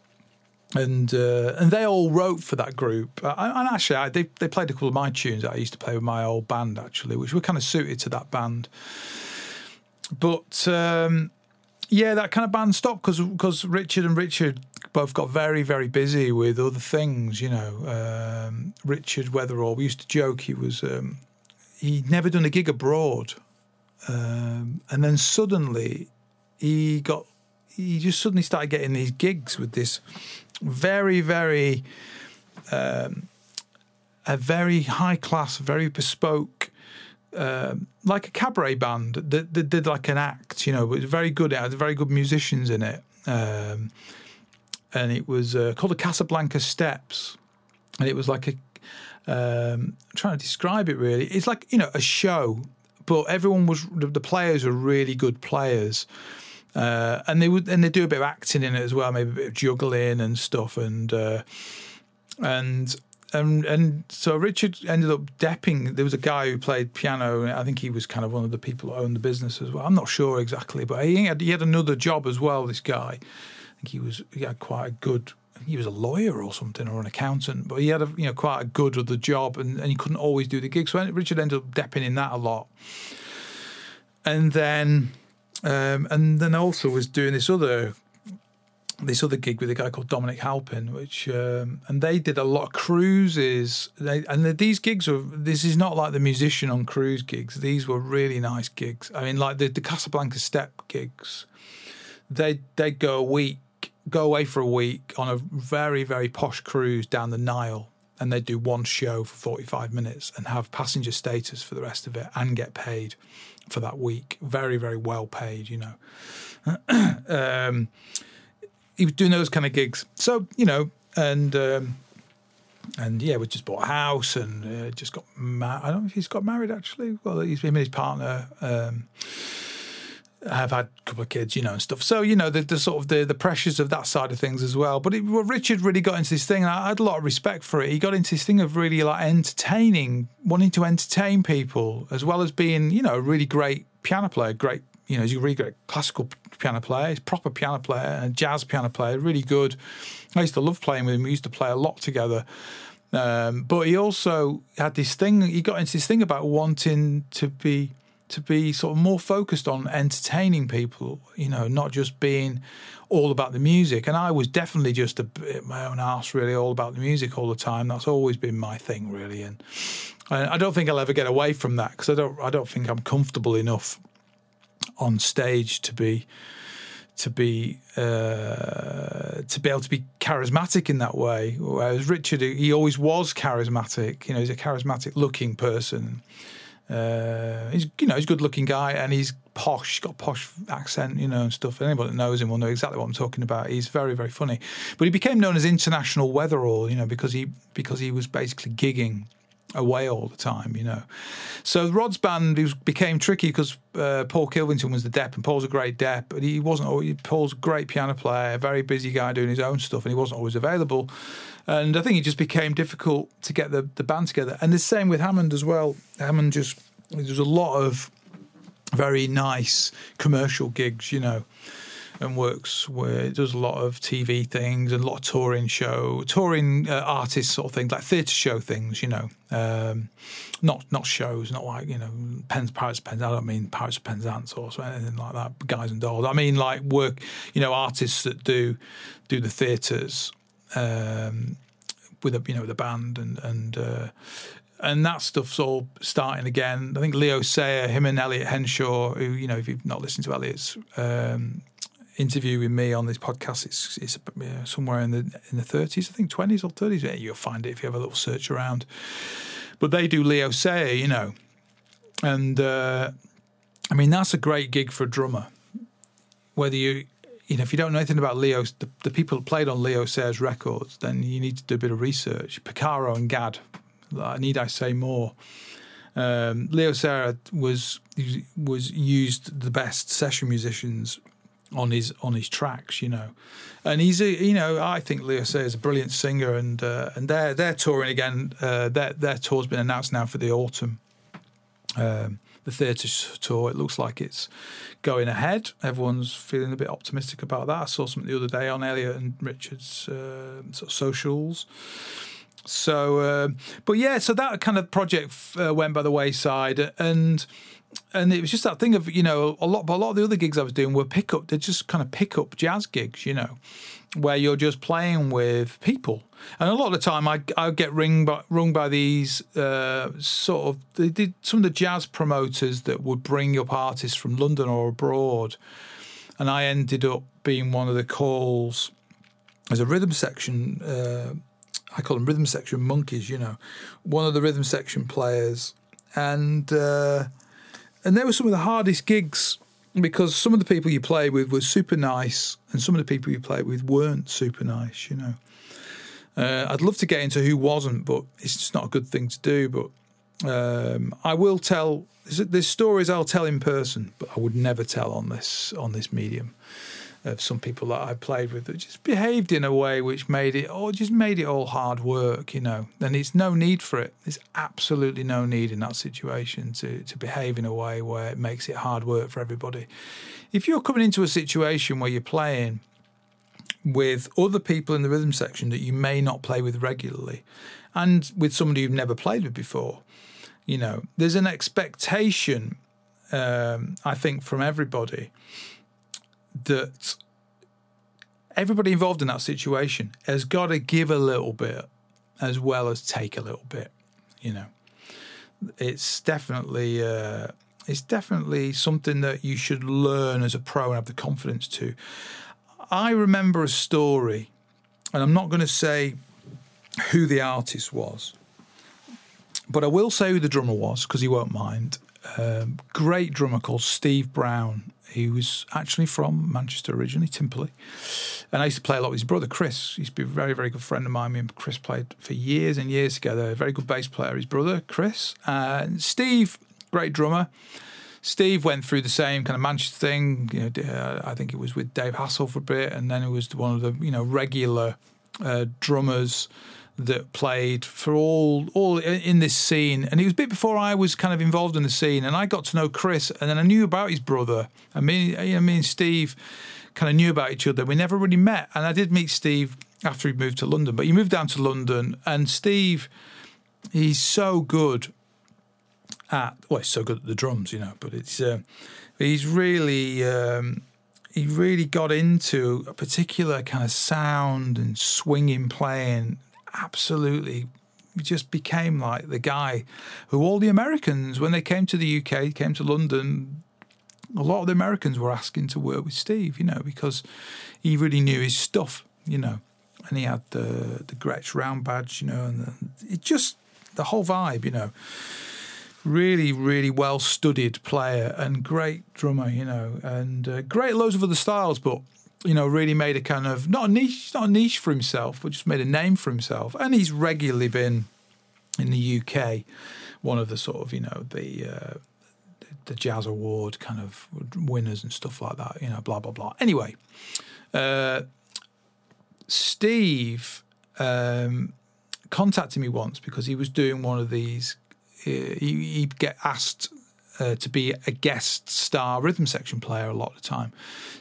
and uh, and they all wrote for that group. Uh, and actually, I, they they played a couple of my tunes that I used to play with my old band, actually, which were kind of suited to that band. But um, yeah, that kind of band stopped because because Richard and Richard both got very very busy with other things. You know, um, Richard Weatherall. We used to joke he was um, he'd never done a gig abroad, um, and then suddenly he got he just suddenly started getting these gigs with this very, very, um, a very high class, very bespoke, um, like a cabaret band that, that, did like an act, you know, it was very good. It had very good musicians in it. Um, and it was uh, called the Casablanca Steps. And it was like a, um, trying to describe it really. It's like, you know, a show, but everyone was, the players were really good players. Uh, and they would and they do a bit of acting in it as well, maybe a bit of juggling and stuff, and uh, and and and so Richard ended up depping. There was a guy who played piano. I think he was kind of one of the people who owned the business as well. I'm not sure exactly, but he had he had another job as well. This guy, I think he was he had quite a good. He was a lawyer or something or an accountant, but he had a you know quite a good other job, and, and he couldn't always do the gigs. So Richard ended up depping in that a lot, and then um, and then I also was doing this other this other gig with a guy called Dominic Halpin, which um, and they did a lot of cruises. They, and these gigs are this is not like the musician on cruise gigs. These were really nice gigs. I mean, like the, the Casablanca Step gigs. They they go a week, go away for a week on a very very posh cruise down the Nile, and they'd do one show for forty five minutes and have passenger status for the rest of it and get paid for that week. Very, very well paid, you know. [clears throat] um, he was doing those kind of gigs. So, you know, and um, and yeah, we just bought a house and uh, just got married. I don't know if he's got married actually. Well, he's been with his partner. Um, have had a couple of kids, you know, and stuff. So you know the, the sort of the, the pressures of that side of things as well. But it, well, Richard really got into this thing, and I had a lot of respect for it. He got into this thing of really like entertaining, wanting to entertain people, as well as being, you know, a really great piano player, great. You know, he's a really great classical piano player, he's a proper piano player, and jazz piano player, really good. I used to love playing with him. We used to play a lot together. Um, but he also had this thing. He got into this thing about wanting to be to be sort of more focused on entertaining people, you know, not just being all about the music. And I was definitely just a my own ass, really, all about the music all the time. That's always been my thing, really. And I don't think I'll ever get away from that because I don't. I don't think I'm comfortable enough on stage to be to be uh, to be able to be charismatic in that way. Whereas Richard, he always was charismatic. You know, he's a charismatic looking person. Uh, he's you know he's a good looking guy and he's posh. Got posh accent, you know, and stuff. Anybody that knows him will know exactly what I'm talking about. He's very very funny. But he became known as International Weatherall, you know, because he because he was basically gigging away all the time, you know. So Rod's band became tricky because uh, Paul Kilvington was the dep, and Paul's a great dep, but he wasn't. Always, Paul's a great piano player, very busy guy doing his own stuff, and he wasn't always available. And I think it just became difficult to get the, the band together. And the same with Hammond as well. Hammond just, there's a lot of very nice commercial gigs, you know, and works where it does a lot of TV things and a lot of touring show, touring uh, artists sort of things, like theatre show things, you know. Um, not not shows, not like, you know, Pens, Pirates, Pens. I don't mean Pirates of Penzance or anything like that, Guys and Dolls. I mean like work, you know, artists that do do the theatres um, with a you know the band and and uh, and that stuff's all starting again. I think Leo Sayer, him and Elliot Henshaw, who you know if you've not listened to Elliot's. Um, interview with me on this podcast. It's it's somewhere in the in the thirties, I think twenties or thirties. Yeah, you'll find it if you have a little search around. But they do Leo Sayer, you know, and uh, I mean that's a great gig for a drummer. Whether you you know if you don't know anything about Leo, the, the people that played on Leo Sayer's records, then you need to do a bit of research. Porcaro and Gadd. Need I say more? Um, Leo Sayer was was used the best session musicians on his on his tracks, you know, and he's a you know I think Leo Sayer is a brilliant singer, and uh, and they're they're touring again. Uh, their their tour's been announced now for the autumn. Um, the theatre tour. It looks like it's going ahead. Everyone's feeling a bit optimistic about that. I saw something the other day on Elliot and Richard's uh, sort of socials. So, uh, but yeah, so that kind of project uh, went by the wayside, and and it was just that thing of you know a lot, but a lot of the other gigs I was doing were pickup. They're just kind of pickup jazz gigs, you know, where you're just playing with people. And a lot of the time, I I get ring by, rung by these uh, sort of they did some of the jazz promoters that would bring up artists from London or abroad, and I ended up being one of the calls as a rhythm section uh, I call them rhythm section monkeys, you know, one of the rhythm section players, and uh, and they were some of the hardest gigs because some of the people you play with were super nice, and some of the people you played with weren't super nice, you know. Uh, I'd love to get into who wasn't, but it's just not a good thing to do. But um, I will tell. There's stories I'll tell in person, but I would never tell on this on this medium of some people that I played with that just behaved in a way which made it or just made it all hard work, you know. And it's no need for it. There's absolutely no need in that situation to, to behave in a way where it makes it hard work for everybody. If you're coming into a situation where you're playing with other people in the rhythm section that you may not play with regularly and with somebody you've never played with before, you know, there's an expectation, um, I think, from everybody that everybody involved in that situation has got to give a little bit as well as take a little bit. You know, it's definitely uh, it's definitely something that you should learn as a pro and have the confidence to. I remember a story, and I'm not going to say who the artist was, but I will say who the drummer was because he won't mind. Um, great drummer called Steve Brown he was actually from Manchester originally, Timperley. And I used to play a lot with his brother, Chris. He used to be a very, very good friend of mine. Me and Chris played for years and years together. A very good bass player, his brother, Chris. And Steve, great drummer. Steve went through the same kind of Manchester thing. You know, uh, I think it was with Dave Hassell for a bit, and then it was one of the you know regular uh, drummers that played for all all in this scene, and it was a bit before I was kind of involved in the scene, and I got to know Chris, and then I knew about his brother. I mean, you know, me and Steve kind of knew about each other. We never really met, and I did meet Steve after he moved to London, but he moved down to London, and Steve, he's so good at well, he's so good at the drums, you know, but it's uh, he's really. Um, he really got into a particular kind of sound and swinging playing absolutely he just became like the guy who all the Americans, when they came to the UK, came to London, a lot of the Americans were asking to work with Steve, you know, because he really knew his stuff, you know, and he had the the Gretsch round badge, you know, and the, it just the whole vibe, you know. Really, really well studied player and great drummer, you know, and uh, great loads of other styles, but you know, really made a kind of not a niche, not a niche for himself, but just made a name for himself. And he's regularly been in the UK, one of the sort of you know the uh, the jazz award kind of winners and stuff like that. You know, blah blah blah. Anyway, uh, Steve um, contacted me once because he was doing one of these. Uh, he, he'd get asked uh, to be a guest star rhythm section player a lot of the time.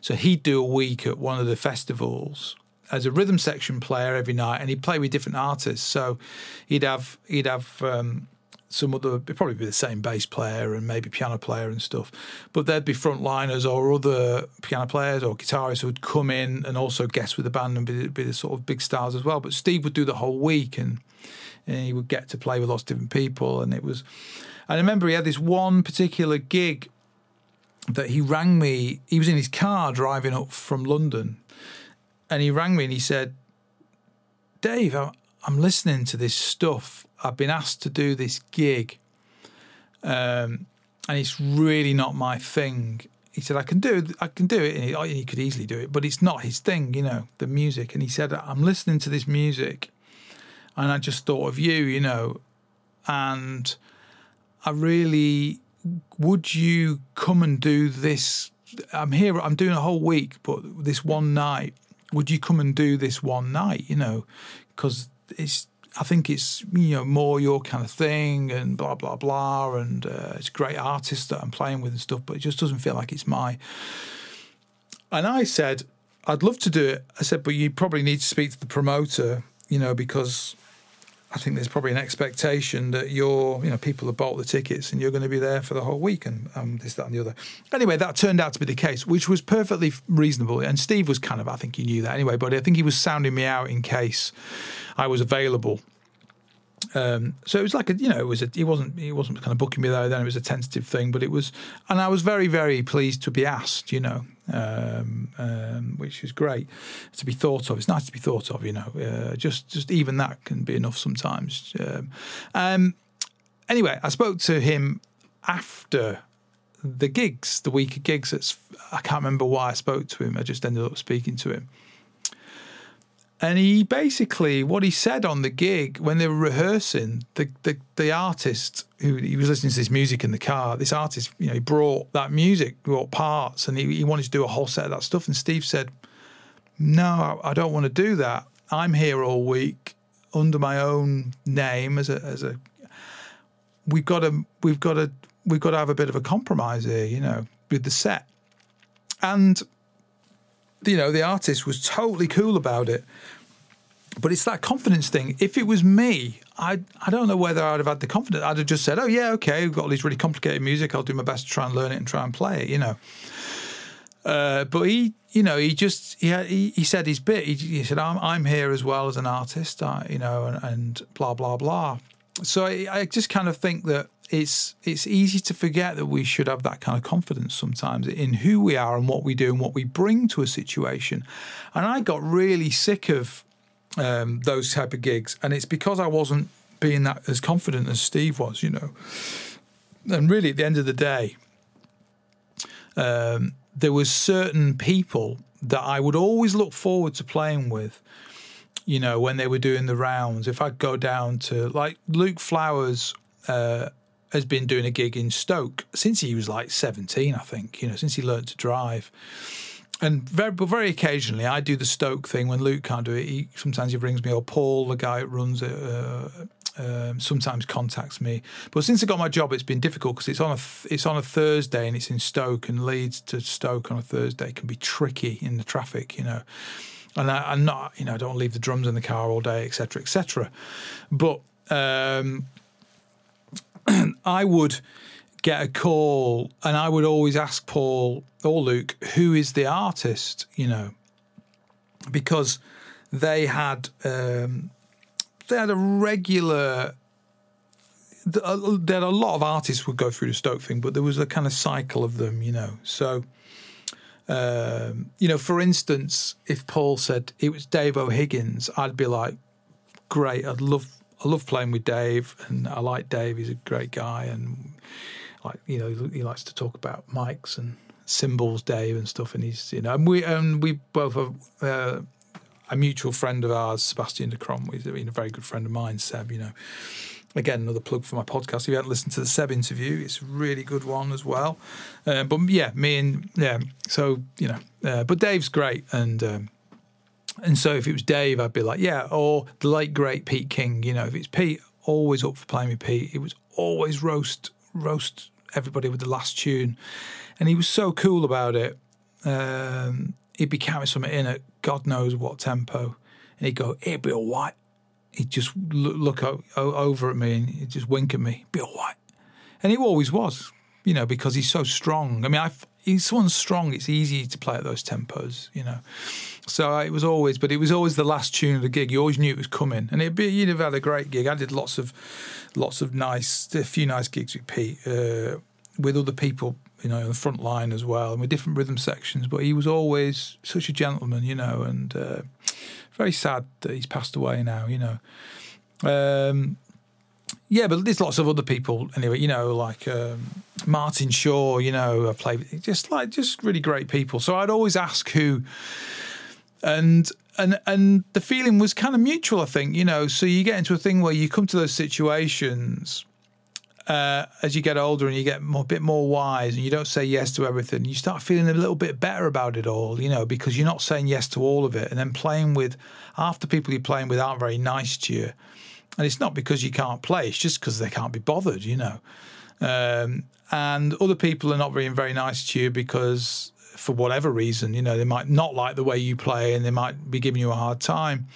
So he'd do a week at one of the festivals as a rhythm section player every night, and he'd play with different artists. So he'd have he'd have um, some other, it'd probably be the same bass player and maybe piano player and stuff, but there'd be frontliners or other piano players or guitarists who would come in and also guest with the band and be, be the sort of big stars as well. But Steve would do the whole week and, and he would get to play with lots of different people, and it was I remember he had this one particular gig that he rang me. He was in his car driving up from London, and he rang me and he said, "Dave, I'm listening to this stuff. I've been asked to do this gig, um, and it's really not my thing." He said, "I can do, I can do it." And he, oh, he could easily do it, but it's not his thing, you know, the music. And he said, "I'm listening to this music, and I just thought of you, you know, and I really would you come and do this? I'm here, I'm doing a whole week, but this one night, would you come and do this one night? You know, because it's, I think it's, you know, more your kind of thing and blah, blah, blah. And uh, it's great artists that I'm playing with and stuff, but it just doesn't feel like it's my. And I said, I'd love to do it. I said, but you probably need to speak to the promoter, you know, because I think there's probably an expectation that you're, you know, people have bought the tickets and you're going to be there for the whole week and um, this, that, and the other. Anyway, that turned out to be the case, which was perfectly reasonable. And Steve was kind of, I think he knew that anyway, but I think he was sounding me out in case I was available. Um, so it was like a, you know, it was a, he wasn't, he wasn't kind of booking me there. Then it was a tentative thing, but it was, and I was very, very pleased to be asked, you know, um, um, which is great to be thought of. It's nice to be thought of, you know. Uh, just just even that can be enough sometimes. Um, um, anyway, I spoke to him after the gigs, the week of gigs. It's, I can't remember why I spoke to him. I just ended up speaking to him. And he basically, what he said on the gig when they were rehearsing, the, the, the artist who he was listening to this music in the car, this artist, you know, he brought that music, brought parts, and he, he wanted to do a whole set of that stuff. And Steve said, No, I don't want to do that. I'm here all week under my own name as a, as a, we've got to, we've got to, we've got to have a bit of a compromise here, you know, with the set. And you know, the artist was totally cool about it. But it's that confidence thing. If it was me, I I don't know whether I'd have had the confidence. I'd have just said, "Oh yeah, okay, we've got all these really complicated music. I'll do my best to try and learn it and try and play it." You know. Uh, but he, you know, he just he he, he said his bit. He, he, said, "I'm I'm here as well as an artist," you know, and, and, blah blah blah. So I, I just kind of think that it's it's easy to forget that we should have that kind of confidence sometimes in who we are and what we do and what we bring to a situation. And I got really sick of um, those type of gigs, and it's because I wasn't being that as confident as Steve was, you know. And really, at the end of the day, um, there was certain people that I would always look forward to playing with. You know, when they were doing the rounds, if I'd go down to like Luke Flowers, uh, has been doing a gig in Stoke since he was like 17, I think, you know, since he learned to drive. And very, very occasionally, I do the Stoke thing when Luke can't do it. He, sometimes he brings me, or Paul, the guy who runs it, uh, um, sometimes contacts me. But since I got my job, it's been difficult because it's on a th- it's on a Thursday and it's in Stoke, and Leeds to Stoke on a Thursday can be tricky in the traffic, you know. And I, am not, you know, I don't leave the drums in the car all day, etc., etc. But um, [clears throat] I would get a call and I would always ask Paul or Luke, who is the artist, you know, because they had um, they had a regular had a lot of artists would go through the Stoke thing, but there was a kind of cycle of them, you know. So, um, you know, for instance, if Paul said it was Dave O'Higgins, I'd be like, great, I'd love I love playing with Dave, and I like Dave. He's a great guy, and like you know, he likes to talk about mics and cymbals, Dave, and stuff. And he's you know, and we and we both have uh, a mutual friend of ours, Sebastiaan de Krom. He's been a very good friend of mine, Seb. You know, again another plug for my podcast. If you haven't listened to the Seb interview, it's a really good one as well. Uh, but yeah, me and yeah, so you know, uh, but Dave's great, and um, and so if it was Dave, I'd be like, yeah, or the late great Pete King. You know, if it's Pete, always up for playing with Pete. It was always roast roast everybody with the last tune, and he was so cool about it. Um, he'd be counting something in at God knows what tempo, and he'd go, "It'll be all right." He'd just look, look over at me and he'd just wink at me, "Be all right," and he always was, you know, because he's so strong. I mean, I he's someone strong. It's easy to play at those tempos, you know. So it was always, but it was always the last tune of the gig. You always knew it was coming, and it'd be you'd have had a great gig. I did lots of, lots of nice, a few nice gigs with Pete. Uh, with other people, you know, in the front line as well, and with different rhythm sections. But he was always such a gentleman, you know, and uh, very sad that he's passed away now, you know. Um, yeah, but there's lots of other people anyway. You know, like um, Martin Shaw. You know, I played just like just really great people. So I'd always ask who, and and and the feeling was kind of mutual. I think you know. So you get into a thing where you come to those situations. Uh, as you get older and you get more, a bit more wise and you don't say yes to everything, you start feeling a little bit better about it all, you know, because you're not saying yes to all of it. And then playing with after people you're playing with aren't very nice to you and it's not because you can't play; it's just because they can't be bothered, you know. Um, and other people are not being very nice to you because, for whatever reason, you know, they might not like the way you play, and they might be giving you a hard time.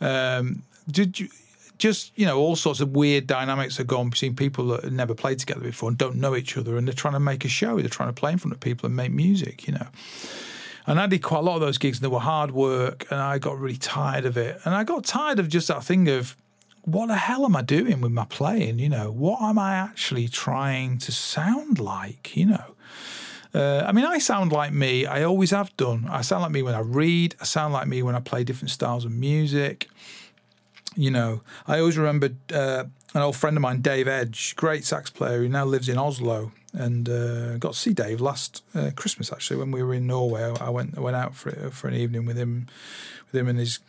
Um, did you? Just you know, all sorts of weird dynamics are going between people that never played together before and don't know each other, and they're trying to make a show. They're trying to play in front of people and make music, you know. And I did quite a lot of those gigs, and they were hard work, and I got really tired of it. And I got tired of just that thing of what the hell am I doing with my playing? You know, what am I actually trying to sound like? You know, uh, I mean, I sound like me. I always have done. I sound like me when I read. I sound like me when I play different styles of music. You know, I always remember uh, an old friend of mine, Dave Edge, great sax player who now lives in Oslo, and uh, got to see Dave last uh, Christmas actually when we were in Norway. I went I went out for for an evening with him, with him and his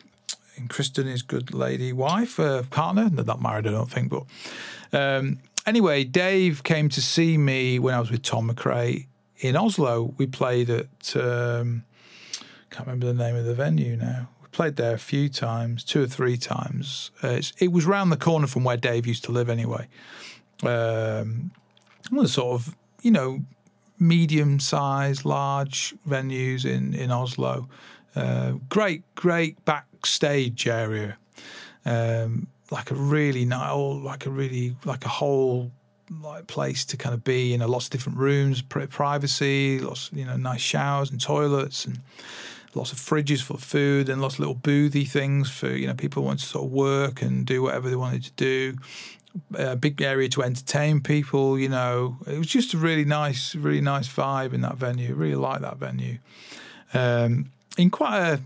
and Kristen, his good lady wife, uh, partner. They're not married, I don't think. But um, anyway, Dave came to see me when I was with Tom McRae in Oslo. We played at, um, can't remember the name of the venue now. We played there a few times, two or three times. Uh, it was round the corner from where Dave used to live anyway. Um, one sort of, you know, medium sized, large venues in, in Oslo. Uh, great, great backstage area. Um, like a really nice, like a really like a whole like place to kind of be in. A lots of different rooms, privacy, lots you know nice showers and toilets and lots of fridges for food and lots of little boothy things for you know people want to sort of work and do whatever they wanted to do. A big area to entertain people. You know, it was just a really nice, really nice vibe in that venue. Really like that venue. Um, in quite a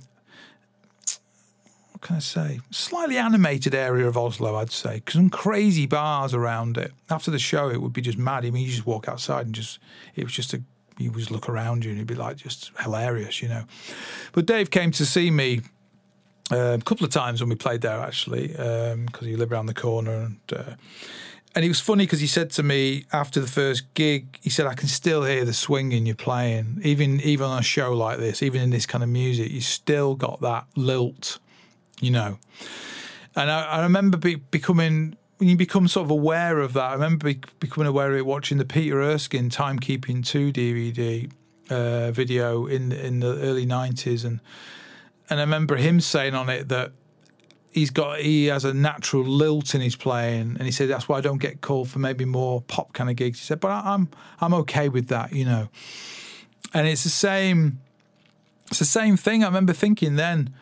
what can I say? Slightly animated area of Oslo, I'd say. Because some crazy bars around it. After the show, it would be just mad. I mean, you just walk outside and just, it was just a, you just look around you and it'd be like just hilarious, you know. But Dave came to see me uh, a couple of times when we played there, actually, because um, he lived around the corner. And uh, and it was funny because he said to me after the first gig, he said, "I can still hear the swinging you're playing, even even on a show like this, even in this kind of music, you still got that lilt, you know." And I, I remember be, becoming when you become sort of aware of that. I remember be, becoming aware of it watching the Peter Erskine Timekeeping Two DVD uh, video in in the early '90s, and and I remember him saying on it that he's got he has a natural lilt in his playing, and he said that's why I don't get called for maybe more pop kind of gigs. He said, but I, am I'm okay with that, you know. And it's the same. It's the same thing. I remember thinking then,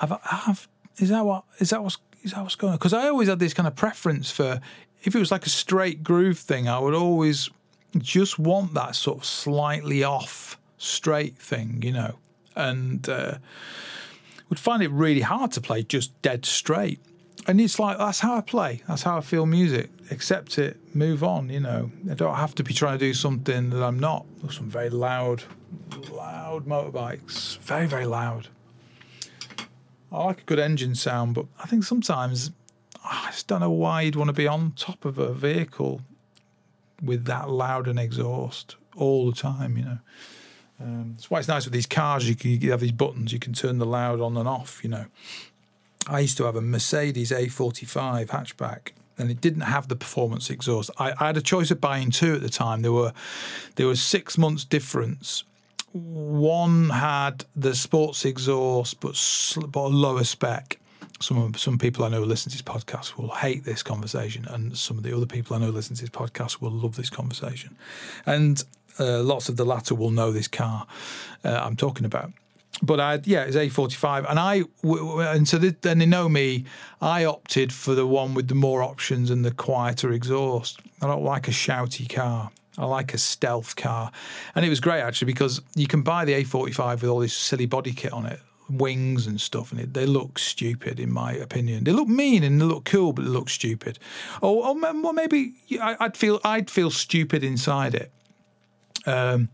I've, I've is that what is that what's is that what's going on? Because I always had this kind of preference for if it was like a straight groove thing, I would always just want that sort of slightly off straight thing, you know, and. Uh, would find it really hard to play just dead straight. And it's like that's how I play. That's how I feel music. Accept it, move on. You know, I don't have to be trying to do something that I'm not. Some very loud, loud motorbikes. Very, very loud. I like a good engine sound, but I think sometimes I just don't know why you'd want to be on top of a vehicle with that loud an exhaust all the time. You know. Um, that's why it's nice with these cars. You can you have these buttons. You can turn the loud on and off. You know, I used to have a Mercedes A45 hatchback, and it didn't have the performance exhaust. I, I had a choice of buying two at the time. There were there was six months difference. One had the sports exhaust, but but a lower spec. Some some people I know who listen to this podcast will hate this conversation, and some of the other people I know who listen to this podcast will love this conversation. And uh, lots of the latter will know this car uh, I'm talking about. But I, yeah, it's A45, and I, and so then they know me. I opted for the one with the more options and the quieter exhaust. I don't like a shouty car. I like a stealth car. And it was great actually because you can buy the A45 with all this silly body kit on it, wings and stuff, and it, they look stupid in my opinion. They look mean and they look cool, but they look stupid. Or, or well, maybe I'd feel I'd feel stupid inside it. Um,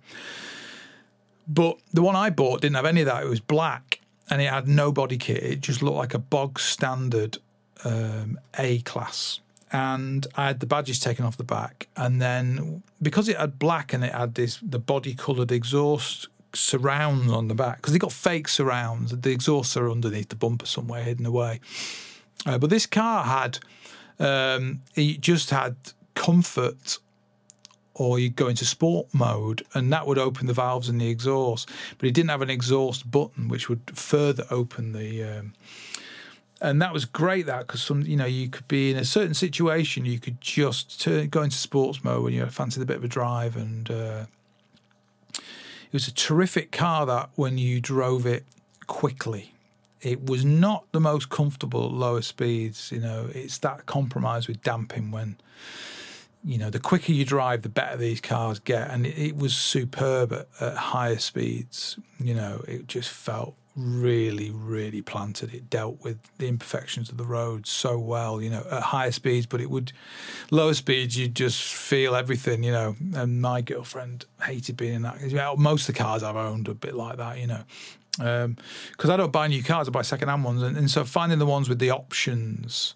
but the one I bought didn't have any of that. It was black and it had no body kit. It just looked like a bog standard um, A class and I had the badges taken off the back. And then because it had black and it had this the body coloured exhaust surrounds on the back because they got fake surrounds. The exhausts are underneath the bumper somewhere hidden away. Uh, but this car had um, it just had comfort. Or you go into sport mode, and that would open the valves and the exhaust. But it didn't have an exhaust button, which would further open the um, and that was great that because some you know you could be in a certain situation you could just turn, go into sports mode when you fancied a bit of a drive and uh, it was a terrific car that when you drove it quickly. It was not the most comfortable at lower speeds you know it's that compromise with damping when you know the quicker you drive the better these cars get. And it, it was superb at, at higher speeds you know it just felt really, really planted. It dealt with the imperfections of the road so well, you know, at higher speeds, but it would, lower speeds, you just feel everything, you know. And my girlfriend hated being in that. Most of the cars I've owned are a bit like that, you know. Because um, I don't buy new cars, I buy second-hand ones, and, and so finding the ones with the options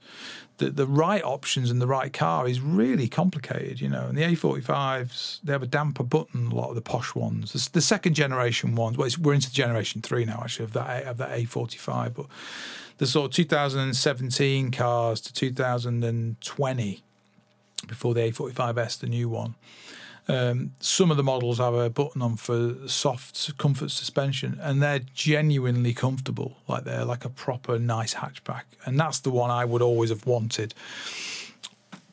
the, the right options in the right car is really complicated, you know. And the A45s, they have a damper button, a lot of the posh ones. The, the second generation ones, well, we're into the generation three now, actually, of that, of that A45. But the sort of 2017 cars to 2020, before the A45S, the new one, um, some of the models have a button on for soft comfort suspension, and they're genuinely comfortable. Like they're like a proper nice hatchback, and that's the one I would always have wanted.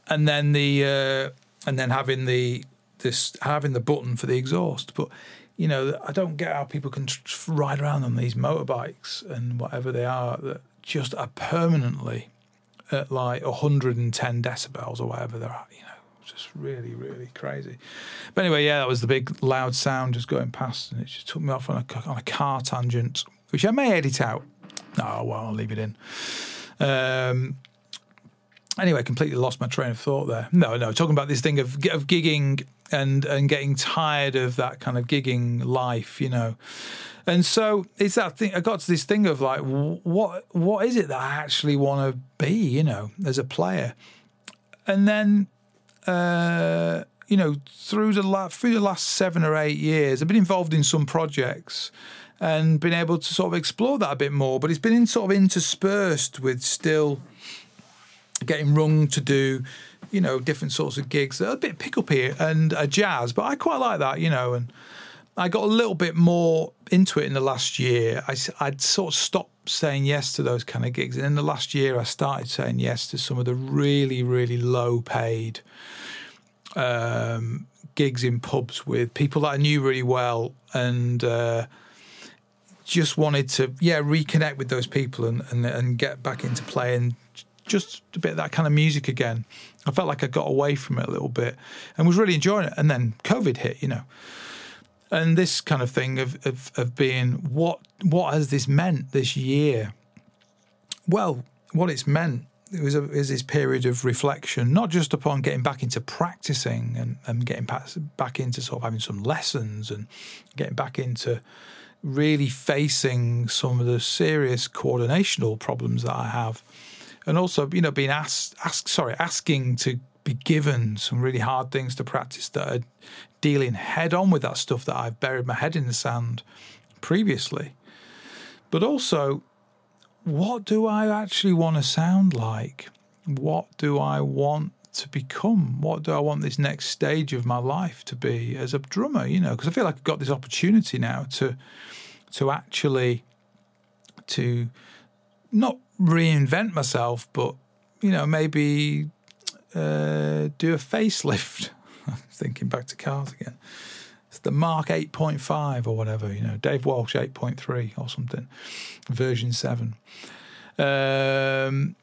And then the uh, and then having the this having the button for the exhaust, but you know I don't get how people can ride around on these motorbikes and whatever they are that just are permanently at like 110 decibels or whatever they're at. You know just really, really crazy. But anyway, yeah, that was the big loud sound just going past, and it just took me off on a, on a car tangent, which I may edit out. Oh, well, I'll leave it in. Um, anyway, completely lost my train of thought there. No, no, talking about this thing of of gigging and and getting tired of that kind of gigging life, you know. And so it's that thing. I got to this thing of like, what what is it that I actually want to be, you know, as a player? And then uh, you know, through the through the last seven or eight years, I've been involved in some projects and been able to sort of explore that a bit more. But it's been in, sort of interspersed with still getting rung to do, you know, different sorts of gigs. A bit pick up here and a jazz, but I quite like that, you know. And I got a little bit more into it in the last year. I, I'd sort of stopped saying yes to those kind of gigs. And in the last year, I started saying yes to some of the really, really low paid um, gigs in pubs with people that I knew really well and uh, just wanted to, yeah, reconnect with those people and, and, and get back into playing just a bit of that kind of music again. I felt like I got away from it a little bit and was really enjoying it. And then COVID hit, you know. And this kind of thing of, of, of being what what has this meant this year? Well, what it's meant it was, a, was this period of reflection, not just upon getting back into practicing and, and getting back, back into sort of having some lessons and getting back into really facing some of the serious coordinational problems that I have, and also you know being asked, asked sorry, asking to be given some really hard things to practice that are dealing head on with that stuff that I've buried my head in the sand previously, but also what do I actually want to sound like? What do I want to become? What do I want this next stage of my life to be as a drummer? You know, because I feel like I've got this opportunity now to to actually to not reinvent myself, but you know, maybe uh, do a facelift. [laughs] I'm thinking back to cars again. It's the Mark 8.5 or whatever, you know, Dave Walsh 8.3 or something, version 7. Um,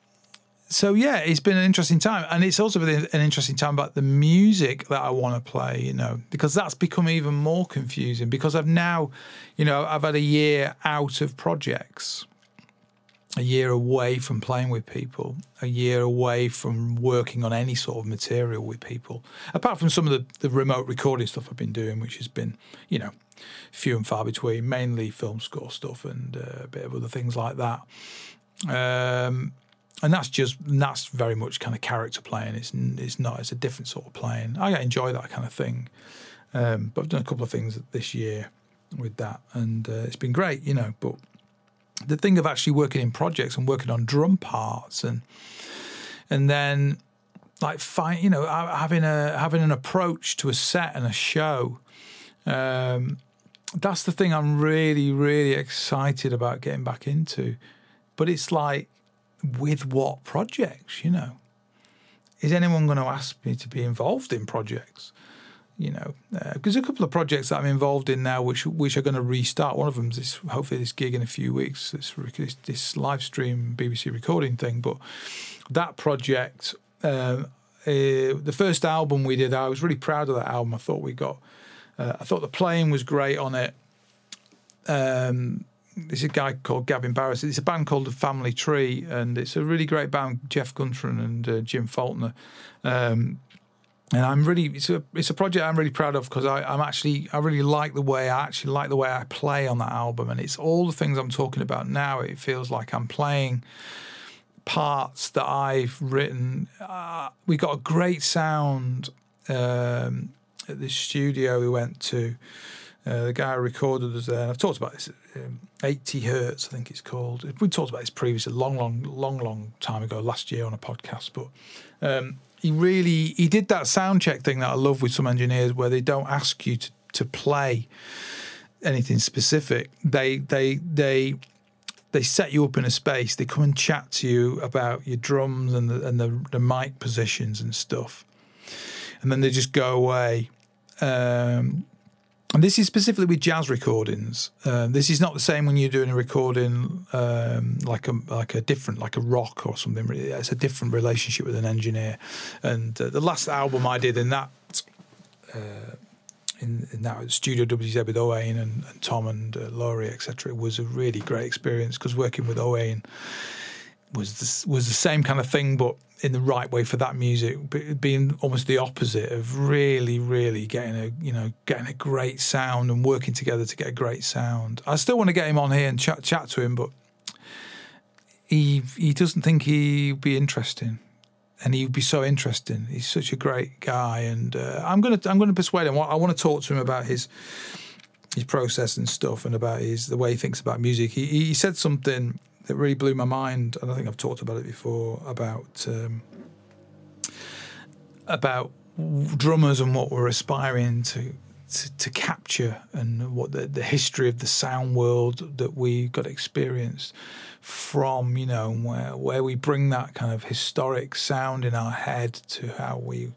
so yeah, it's been an interesting time, and it's also been an interesting time about the music that I want to play. You know, because that's become even more confusing because I've now, you know, I've had a year out of projects, a year away from playing with people, a year away from working on any sort of material with people. Apart from some of the, the remote recording stuff I've been doing, which has been, you know, few and far between, mainly film score stuff and uh, a bit of other things like that. Um, and that's just that's very much kind of character playing. It's it's not. It's a different sort of playing. I enjoy that kind of thing. Um, but I've done a couple of things this year with that, and uh, it's been great, you know. But the thing of actually working in projects and working on drum parts and and then like find you know having a having an approach to a set and a show um, that's the thing I'm really really excited about getting back into but it's like with what projects, you know? Is anyone going to ask me to be involved in projects? You know, uh, a couple of projects that I'm involved in now, which which are going to restart. One of them is this, hopefully this gig in a few weeks, this this, this live stream BBC recording thing. But that project, um, uh, the first album we did, I was really proud of that album. I thought we got, uh, I thought the playing was great on it. Um, there's a guy called Gavin Barris. It's a band called The Family Tree, and it's a really great band. Jeff Guntran and uh, Jim Faulkner. Um, and I'm really it's a it's a project I'm really proud of because I'm actually I really like the way I actually like the way I play on that album, and it's all the things I'm talking about now. It feels like I'm playing parts that I've written. Uh, we got a great sound um, at the studio we went to. Uh, the guy who recorded us there. and I've talked about this. Um, 80 hertz, I think it's called. We talked about this previously, a long, long, long, long time ago, last year on a podcast. But um, he really he did that sound check thing that I love with some engineers, where they don't ask you to, to play anything specific. They they they they set you up in a space. They come and chat to you about your drums and the and the, the mic positions and stuff, and then they just go away. Um, and this is specifically with jazz recordings. Uh, this is not the same when you're doing a recording um, like a like a different like a rock or something. It's a different relationship with an engineer. And uh, the last album I did in that uh, in, in, that studio WZ with Owain and, and Tom and uh, Laurie etc. was a really great experience because working with Owain was the, was the same kind of thing, but in the right way for that music, being almost the opposite of really, really getting a you know getting a great sound and working together to get a great sound. I still want to get him on here and chat chat to him, but he he doesn't think he'd be interesting, and he'd be so interesting. He's such a great guy, and uh, I'm gonna I'm gonna persuade him. I want to talk to him about his his process and stuff, and about his the way he thinks about music. He he said something that really blew my mind, and I think I've talked about it before about um, about drummers and what we're aspiring to, to, to capture and what the, the history of the sound world that we got experienced from, you know, where where we bring that kind of historic sound in our head to how we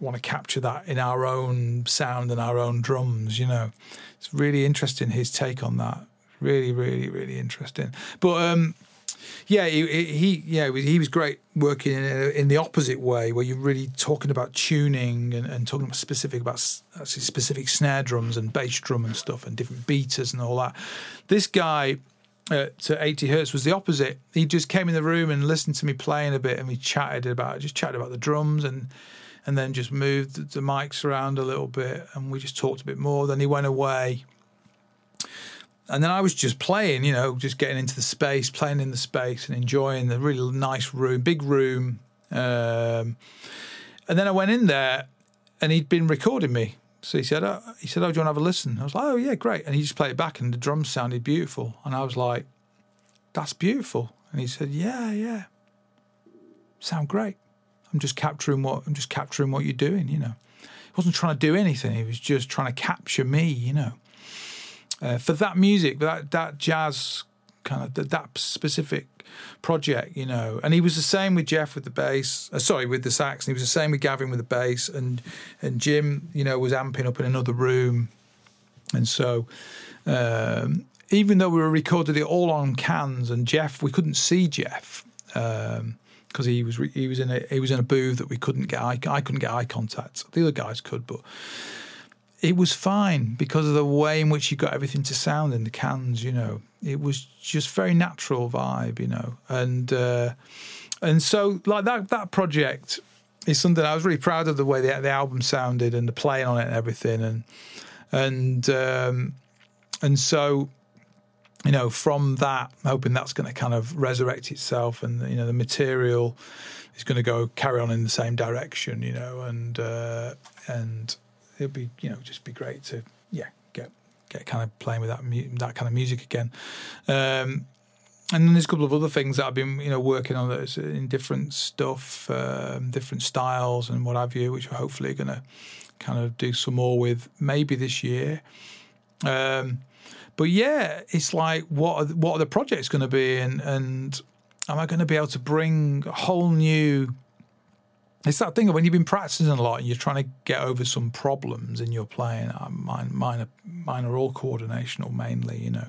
want to capture that in our own sound and our own drums, you know. It's really interesting his take on that really, really, really interesting. But um, yeah, he, he yeah he was great working in, in, the opposite way, where you're really talking about tuning and, and talking about specific about actually specific snare drums and bass drum and stuff and different beaters and all that. This guy. Uh, to 80 hertz was the opposite. He just came in the room and listened to me playing a bit, and we chatted about just chatted about the drums and and then just moved the mics around a little bit, and we just talked a bit more. Then he went away, and then I was just playing, you know, just getting into the space, playing in the space, and enjoying the really nice room, big room. Um, and then I went in there, and he'd been recording me. So he said, oh, "He said, oh, do you want to have a listen?" I was like, "Oh yeah, great." And he just played it back, and the drums sounded beautiful. And I was like, "That's beautiful." And he said, "Yeah, yeah, sound great. I'm just capturing what I'm just capturing what you're doing." You know, he wasn't trying to do anything. He was just trying to capture me. You know uh, for that music, that that jazz kind of that, that specific project, you know. And he was the same with Jeff with the bass. Uh, sorry, with the sax. And he was the same with Gavin with the bass, and and Jim, you know, was amping up in another room. And so, um, even though we were recorded it all on cans, and Jeff, we couldn't see Jeff because um, he was he was in a he was in a booth that we couldn't get eye, I couldn't get eye contact. The other guys could, but it was fine because of the way in which you got everything to sound in the cans. You know, it was just very natural vibe. You know, and uh, and so like that that project is something I was really proud of the way the the album sounded and the playing on it and everything and and um, and so you know from that hoping that's going to kind of resurrect itself and you know the material is going to go carry on in the same direction you know and uh, and it'll be you know just be great to yeah get get kind of playing with that mu- that kind of music again um, and then there's a couple of other things that I've been, you know, working on that's in different stuff, um, different styles and what have you, which we're hopefully going to kind of do some more with maybe this year. Um, but yeah, it's like what are, what are the projects going to be, and and am I going to be able to bring a whole new? It's that thing of when you've been practicing a lot and you're trying to get over some problems in your playing. Uh, mine, mine, are, mine are all coordinational mainly, you know.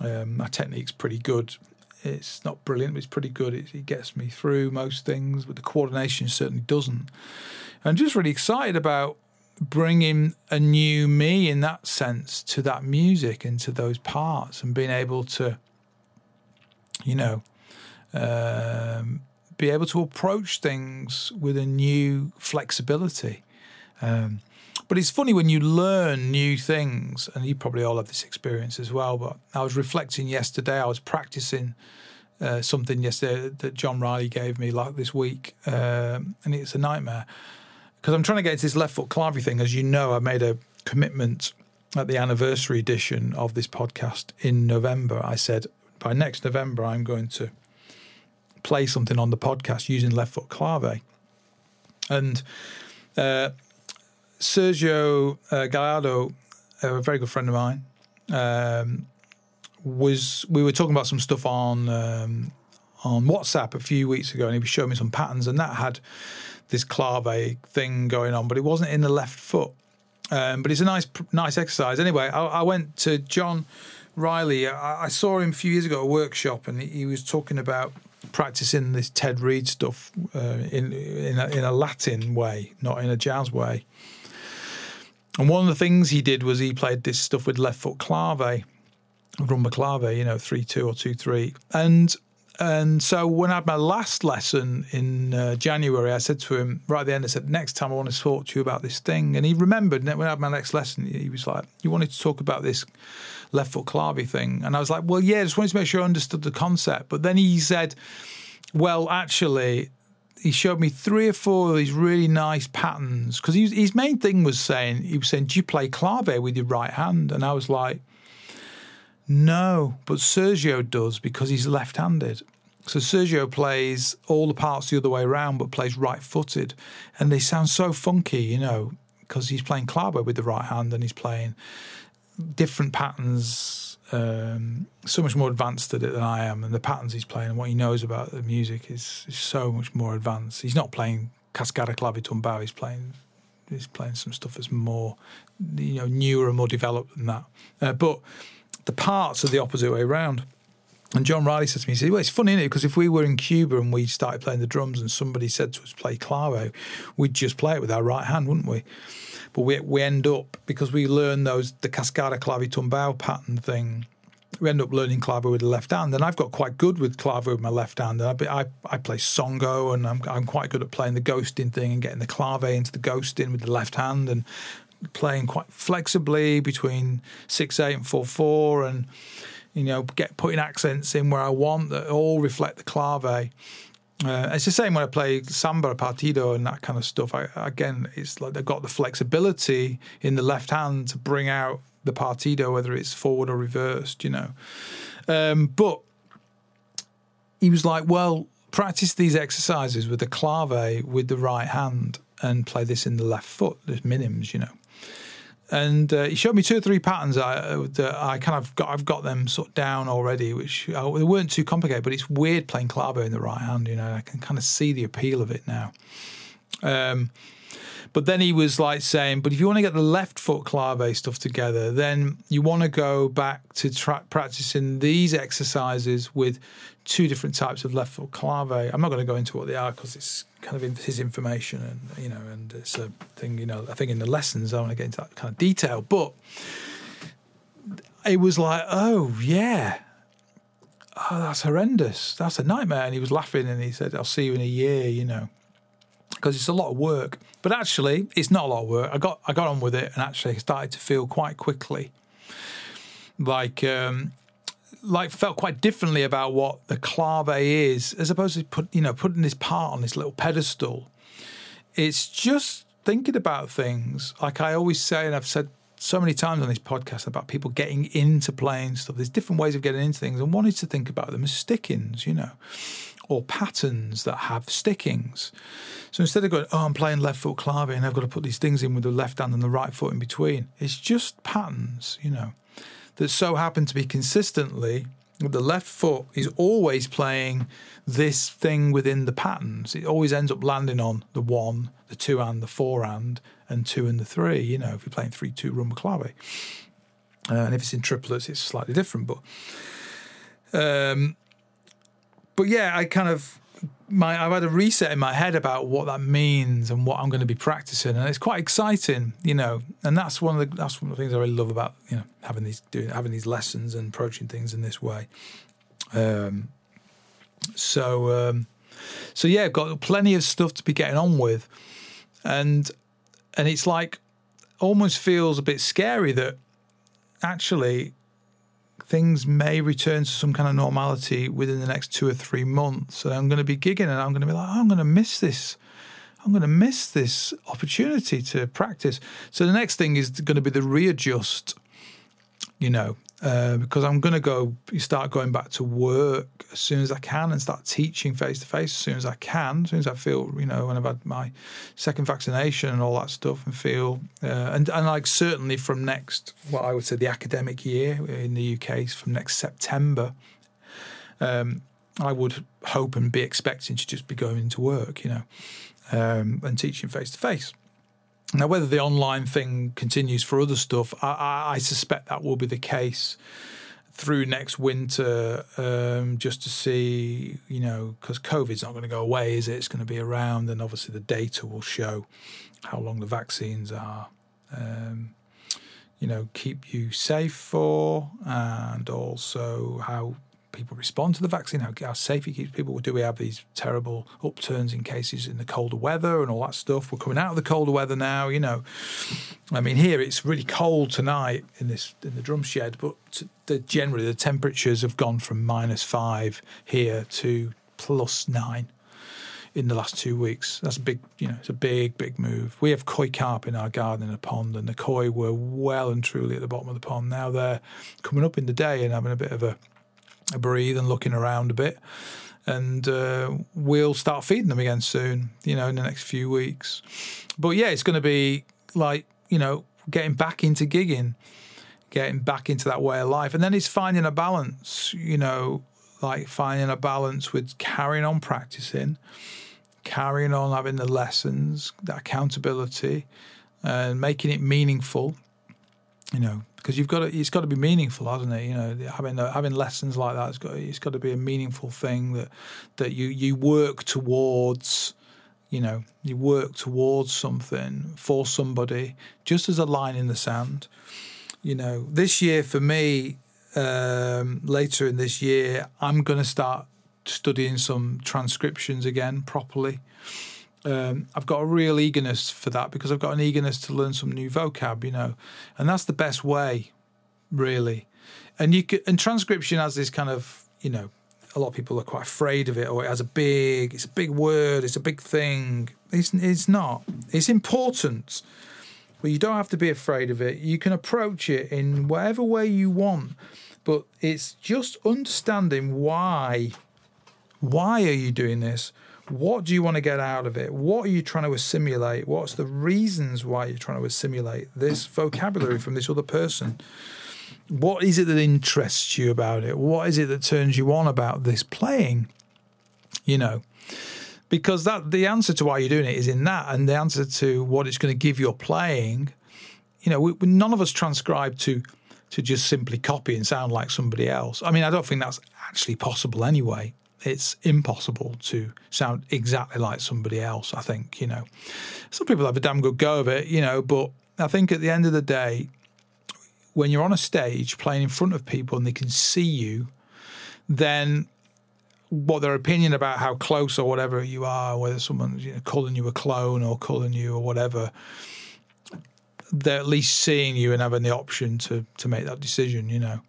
Um, my technique's pretty good. It's not brilliant, but it's pretty good. It, it, gets me through most things, but the coordination certainly doesn't. I'm just really excited about bringing a new me in that sense to that music and to those parts and being able to, you know, um, be able to approach things with a new flexibility. Um, but it's funny when you learn new things, and you probably all have this experience as well. But I was reflecting yesterday, I was practicing uh, something yesterday that John Riley gave me like this week, um, and it's a nightmare because I'm trying to get into this left foot clave thing. As you know, I made a commitment at the anniversary edition of this podcast in November. I said by next November, I'm going to play something on the podcast using left foot clave. And uh, Sergio uh, Gallardo, a very good friend of mine, um, was we were talking about some stuff on um, on WhatsApp a few weeks ago, and he was showing me some patterns, and that had this clave thing going on, but it wasn't in the left foot. Um, but it's a nice nice exercise. Anyway, I, I went to John Riley. I, I, saw him a few years ago at a workshop, and he, he was talking about practicing this Ted Reed stuff uh, in in a, in a Latin way, not in a jazz way. And one of the things he did was he played this stuff with left foot clave, rumba clave, you know, three two or two three, and and so when I had my last lesson in uh, January, I said to him right at the end, I said, "Next time I want to talk to you about this thing." And he remembered. And when I had my next lesson, he was like, "You wanted to talk about this left foot clave thing," and I was like, "Well, yeah, just wanted to make sure I understood the concept." But then he said, "Well, actually." he showed me three or four of these really nice patterns because his main thing was saying he was saying, "Do you play clave with your right hand?" And I was like, "No, but Sergio does because he's left-handed." So Sergio plays all the parts the other way around, but plays right-footed, and they sound so funky, you know, because he's playing clave with the right hand and he's playing different patterns um, so much more advanced at it than I am, and the patterns he's playing and what he knows about the music is, is so much more advanced. He's not playing Cascara Clave Tumbao. He's playing he's playing some stuff that's more you know newer and more developed than that. Uh, but the parts are the opposite way around. And John Riley said to me, he said, Well, it's funny, isn't it? Because if we were in Cuba and we started playing the drums and somebody said to us, play clave, we'd just play it with our right hand, wouldn't we? But we, we end up, because we learn those, the Cascara Clave Tumbao pattern thing, we end up learning clave with the left hand. And I've got quite good with clave with my left hand. I, I, I play songo and I'm, I'm quite good at playing the ghosting thing and getting the clave into the ghosting with the left hand and playing quite flexibly between 6 8 and 4 4 and you know get putting accents in where I want that all reflect the clave uh, it's the same when I play samba partido and that kind of stuff. I, again, it's like they've got the flexibility in the left hand to bring out the partido, whether it's forward or reversed, you know. Um, but he was like, well, practice these exercises with the clave with the right hand and play this in the left foot, the minims, you know and uh, he showed me two or three patterns I, that I kind of got. I've got them sort of down already, which uh, they weren't too complicated. But it's weird playing clave in the right hand. You know, I can kind of see the appeal of it now. Um, But then he was like saying, but if you want to get the left foot clave stuff together, then you want to go back to tra- practicing these exercises with two different types of left foot clave. I'm not going to go into what they are because it's kind of his information and you know, and it's a thing. You know, I think in the lessons I want to get into that kind of detail, but it was like, oh yeah, oh that's horrendous, that's a nightmare. And he was laughing and he said, I'll see you in a year, you know because it's a lot of work. But actually, it's not a lot of work. I got I got on with it and actually started to feel quite quickly like um, like felt quite differently about what the clave is as opposed to put you know putting this part on this little pedestal. It's just thinking about things like I always say, and I've said so many times on this podcast about people getting into playing stuff. There's different ways of getting into things, and one is to think about them as stickings, you know or patterns that have stickings. So instead of going, oh, I'm playing left foot clave and I've got to put these things in with the left hand and the right foot in between, it's just patterns, you know, that so happen to be consistently. The left foot is always playing this thing within the patterns. It always ends up landing on the one, the two and the four and, and two and the three. You know, if you're playing three two rumba clave, uh, and if it's in triplets, it's slightly different. But um, but yeah, I kind of my I've had a reset in my head about what that means and what I'm going to be practicing, and it's quite exciting, you know. And that's one of the that's one of the things I really love about you know having these doing having these lessons and approaching things in this way. Um, so um, so yeah, I've got plenty of stuff to be getting on with, and and it's like almost feels a bit scary that actually things may return to some kind of normality within the next two or three months. And I'm going to be gigging and I'm going to be like, oh, I'm going to miss this. I'm going to miss this opportunity to practice. So the next thing is going to be the readjust, you know, uh, because I'm going to go start going back to work as soon as I can and start teaching face to face as soon as I can, as soon as I feel, you know, when I've had my second vaccination and all that stuff, and feel, uh, and and like certainly from next, what I would say the academic year in the UK from next September, um, I would hope and be expecting to just be going into work, you know, um, and teaching face to face. Now, whether the online thing continues for other stuff, I, I, I suspect that will be the case through next winter, um, just to see, you know, because COVID's not going to go away, is it? It's going to be around, and obviously the data will show how long the vaccines are. Um, you know, keep you safe for, and also how people respond to the vaccine, how, how safe it keeps people. Do we have these terrible upturns in cases in the colder weather and all that stuff? We're coming out of the colder weather now, you know. I mean, here it's really cold tonight in this in the drum shed, but the, generally the temperatures have gone from minus five here to plus nine in the last two weeks. That's a big, you know, it's a big, big move. We have koi carp in our garden in a pond, and the koi were well and truly at the bottom of the pond. Now they're coming up in the day and having a bit of a breathe and looking around a bit. And uh, we'll start feeding them again soon, you know, in the next few weeks. But yeah, it's going to be like, you know, getting back into gigging, getting back into that way of life. And then it's finding a balance, you know, like finding a balance with carrying on practicing, carrying on having the lessons, that accountability, and making it meaningful, you know, because you've got to, it's got to be meaningful, hasn't it? You know, having having lessons like that, it's got it's got to be a meaningful thing that that you you work towards. You know, you work towards something for somebody, just as a line in the sand. You know, this year for me, um, later in this year, I'm going to start studying some transcriptions again properly um, I've got a real eagerness for that because I've got an eagerness to learn some new vocab, you know, and that's the best way, really. And you can, and transcription has this kind of, you know, a lot of people are quite afraid of it, or it has a big, it's a big word, it's a big thing. It's it's not. It's important, but you don't have to be afraid of it. You can approach it in whatever way you want, but it's just understanding why. Why are you doing this? What do you want to get out of it? What are you trying to assimilate? What's the reasons why you're trying to assimilate this vocabulary from this other person? What is it that interests you about it? What is it that turns you on about this playing? You know, because that the answer to why you're doing it is in that, and the answer to what it's going to give your playing. You know, we, none of us transcribe to to just simply copy and sound like somebody else. I mean, I don't think that's actually possible anyway. It's impossible to sound exactly like somebody else. I think you know, some people have a damn good go of it, you know, but I think at the end of the day, when you're on a stage playing in front of people and they can see you, then what their opinion about how close or whatever you are, whether someone's you know, calling you a clone or calling you or whatever, they're at least seeing you and having the option to to make that decision, you know.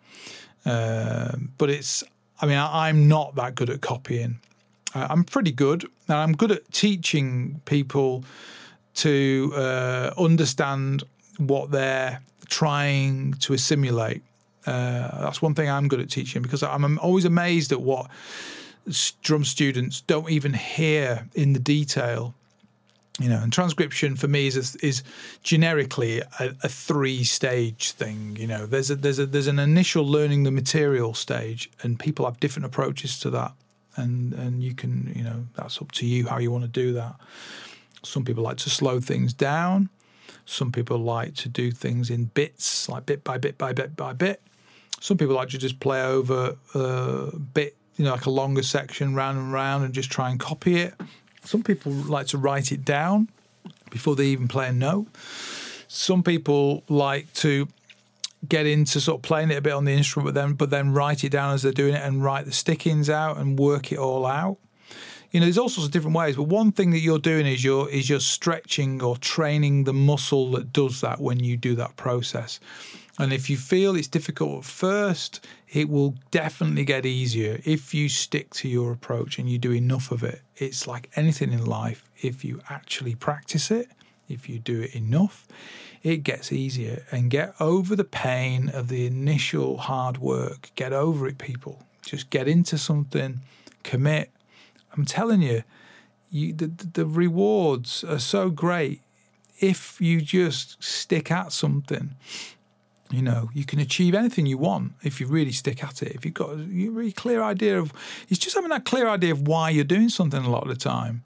Um, but it's, I mean, I, am not that good at copying. I'm pretty good, and I'm good at teaching people to uh, understand what they're trying to assimilate. Uh, that's one thing I'm good at teaching because I'm always amazed at what drum students don't even hear in the detail. You know, and transcription for me is is generically a, a three stage thing. You know, there's a there's a there's an initial learning the material stage, and people have different approaches to that, and and you can you know that's up to you how you want to do that. Some people like to slow things down. Some people like to do things in bits, like bit by bit by bit by bit. Some people like to just play over a bit you know, like a longer section round and round and just try and copy it. Some people like to write it down before they even play a note. Some people like to get into sort of playing it a bit on the instrument, but then but then write it down as they're doing it and write the stickings out and work it all out. You know, there's all sorts of different ways, but one thing that you're doing is you're is you're stretching or training the muscle that does that when you do that process. And if you feel it's difficult at first, it will definitely get easier if you stick to your approach and you do enough of it. It's like anything in life, if you actually practice it, if you do it enough, it gets easier. And get over the pain of the initial hard work. Get over it, people. Just get into something, commit. I'm telling you, you the, the rewards are so great if you just stick at something you know, you can achieve anything you want if you really stick at it. If you've got a really clear idea of, it's just having that clear idea of why you're doing something a lot of the time.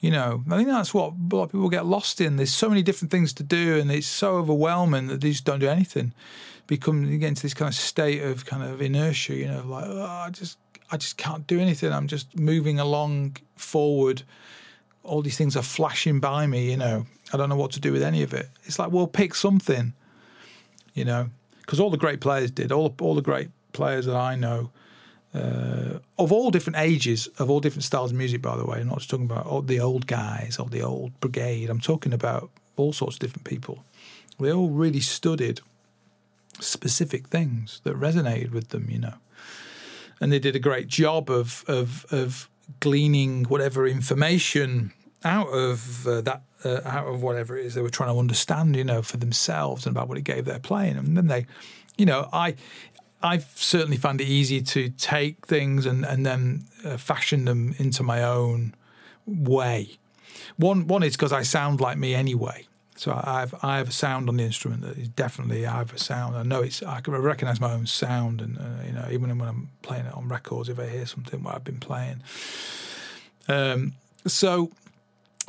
You know, I think that's what a lot of people get lost in. There's so many different things to do, and it's so overwhelming that they just don't do anything. Become you get into this kind of state of kind of inertia. You know, like oh, I just I just can't do anything. I'm just moving along forward. All these things are flashing by me. You know, I don't know what to do with any of it. It's like, well, pick something you know, because all the great players did. All all the great players that I know, uh, of all different ages, of all different styles of music. By the way, I'm not just talking about all the old guys or the old brigade. I'm talking about all sorts of different people. They all really studied specific things that resonated with them, you know, and they did a great job of of of gleaning whatever information out of uh, that uh, out of whatever it is they were trying to understand, you know, for themselves and about what it gave their playing. And then they, you know, I I've certainly found it easy to take things and and then uh, fashion them into my own way. One one is because I sound like me anyway. So I have I have a sound on the instrument that is definitely I have a sound. I know it's I can recognize my own sound, and uh, you know even when I'm playing it on records, if I hear something where I've been playing. Um, so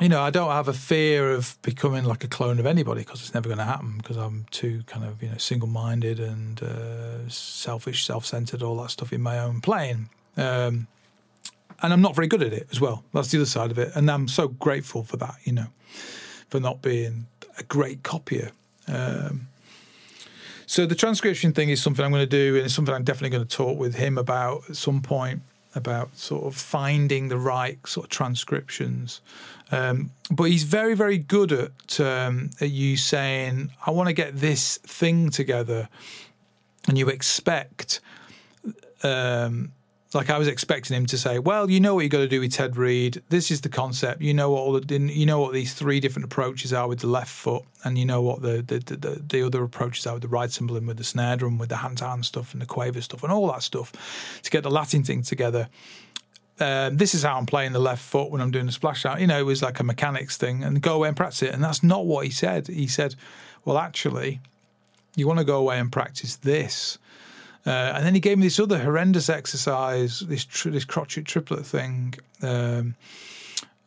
you know, I don't have a fear of becoming like a clone of anybody because it's never going to happen because I'm too kind of, you know, single minded and uh, selfish, self centered, all that stuff in my own plane. Um, and I'm not very good at it as well. That's the other side of it. And I'm so grateful for that, you know, for not being a great copier. Um, so the transcription thing is something I'm going to do, and it's something I'm definitely going to talk with him about at some point about sort of finding the right sort of transcriptions. Um, but he's very, very good at, um, at you saying, I want to get this thing together. And you expect, um, like I was expecting him to say, "Well, you know what you got to do with Ted Reed. This is the concept. You know what all the, you know what these three different approaches are with the left foot, and you know what the the, the, the other approaches are with the ride cymbal and with the snare drum, with the hand hand stuff and the quaver stuff and all that stuff to get the Latin thing together." Um, this is how I'm playing the left foot when I'm doing the splash out. You know, it was like a mechanics thing, and go away and practice it. And that's not what he said. He said, "Well, actually, you want to go away and practice this." Uh, and then he gave me this other horrendous exercise, this tri- this crotchet triplet thing, um,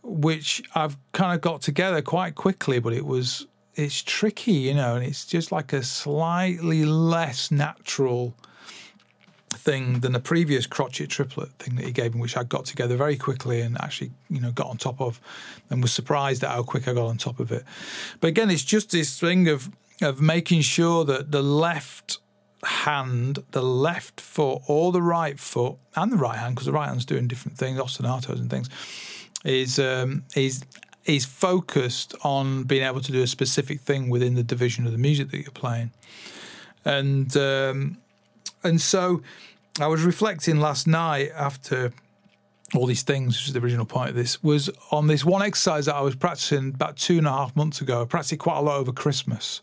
which I've kind of got together quite quickly, but it was it's tricky, you know, and it's just like a slightly less natural thing than the previous crotchet triplet thing that he gave me, which I got together very quickly and actually, you know, got on top of, and was surprised at how quick I got on top of it. But again, it's just this thing of of making sure that the left hand, the left foot, or the right foot, and the right hand, because the right hand's doing different things, ostinatos and things, is um, is is focused on being able to do a specific thing within the division of the music that you're playing, and um, and so I was reflecting last night after all these things, which is the original point of this, was on this one exercise that I was practicing about two and a half months ago. I practiced quite a lot over Christmas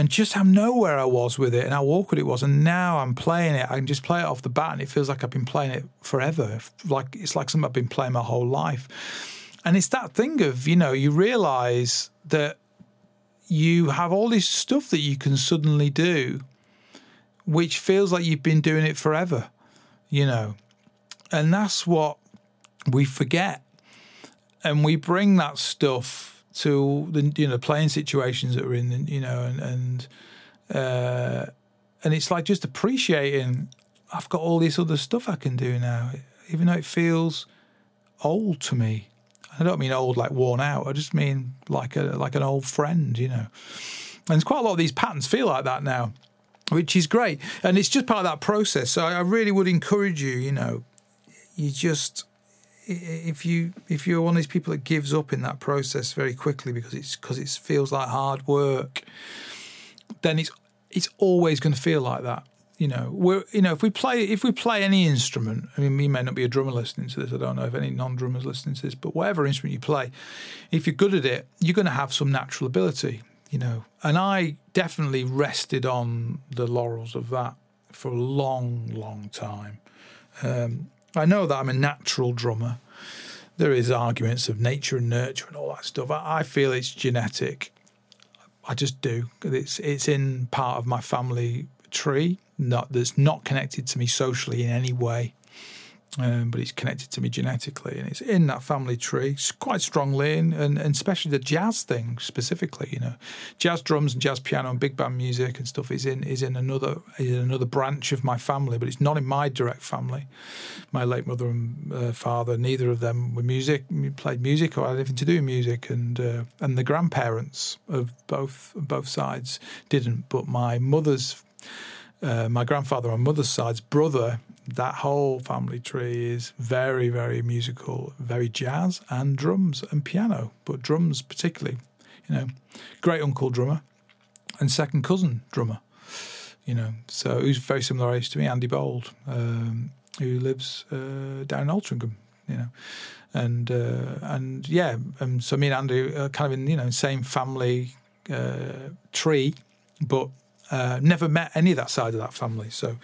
and just how nowhere I was with it and how awkward it was. And now I'm playing it. I can just play it off the bat, and it feels like I've been playing it forever. Like it's like something I've been playing my whole life. And it's that thing of you know you realise that you have all this stuff that you can suddenly do, which feels like you've been doing it forever. You know, and that's what we forget, and we bring that stuff to the you know playing situations that we're in, you know, and and uh, and it's like just appreciating. I've got all this other stuff I can do now, even though it feels old to me. I don't mean old like worn out. I just mean like a like an old friend, you know. And there's quite a lot of these patterns feel like that now, which is great. And it's just part of that process. So I really would encourage you, you know, you just if you if you're one of these people that gives up in that process very quickly because it's because it feels like hard work, then it's it's always going to feel like that. You know, we're you know if we play if we play any instrument, I mean, we may not be a drummer listening to this. I don't know if any non-drummers listening to this, but whatever instrument you play, if you're good at it, you're going to have some natural ability. You know, and I definitely rested on the laurels of that for a long, long time. Um, I know that I'm a natural drummer. There is arguments of nature and nurture and all that stuff. I, I feel it's genetic. I just do. It's it's in part of my family tree, not that's not connected to me socially in any way um, but it's connected to me genetically, and it's in that family tree quite strongly, and, and, and, especially the jazz thing specifically. You know, jazz drums and jazz piano and big band music and stuff is in is in another is in another branch of my family, but it's not in my direct family. My late mother and uh, father, neither of them were music played music or had anything to do with music, and uh, and the grandparents of both both sides didn't, but my mother's. Uh, my grandfather on mother's side's brother that whole family tree is very, very musical, very jazz and drums and piano, but drums particularly. You know, great uncle drummer and second cousin drummer. You know, so who's very similar age to me, Andy Bold, um, who lives uh, down in Altrincham. You know, and uh, and yeah, um, so me and Andy are kind of in you know same family uh, tree, but uh, never met any of that side of that family. So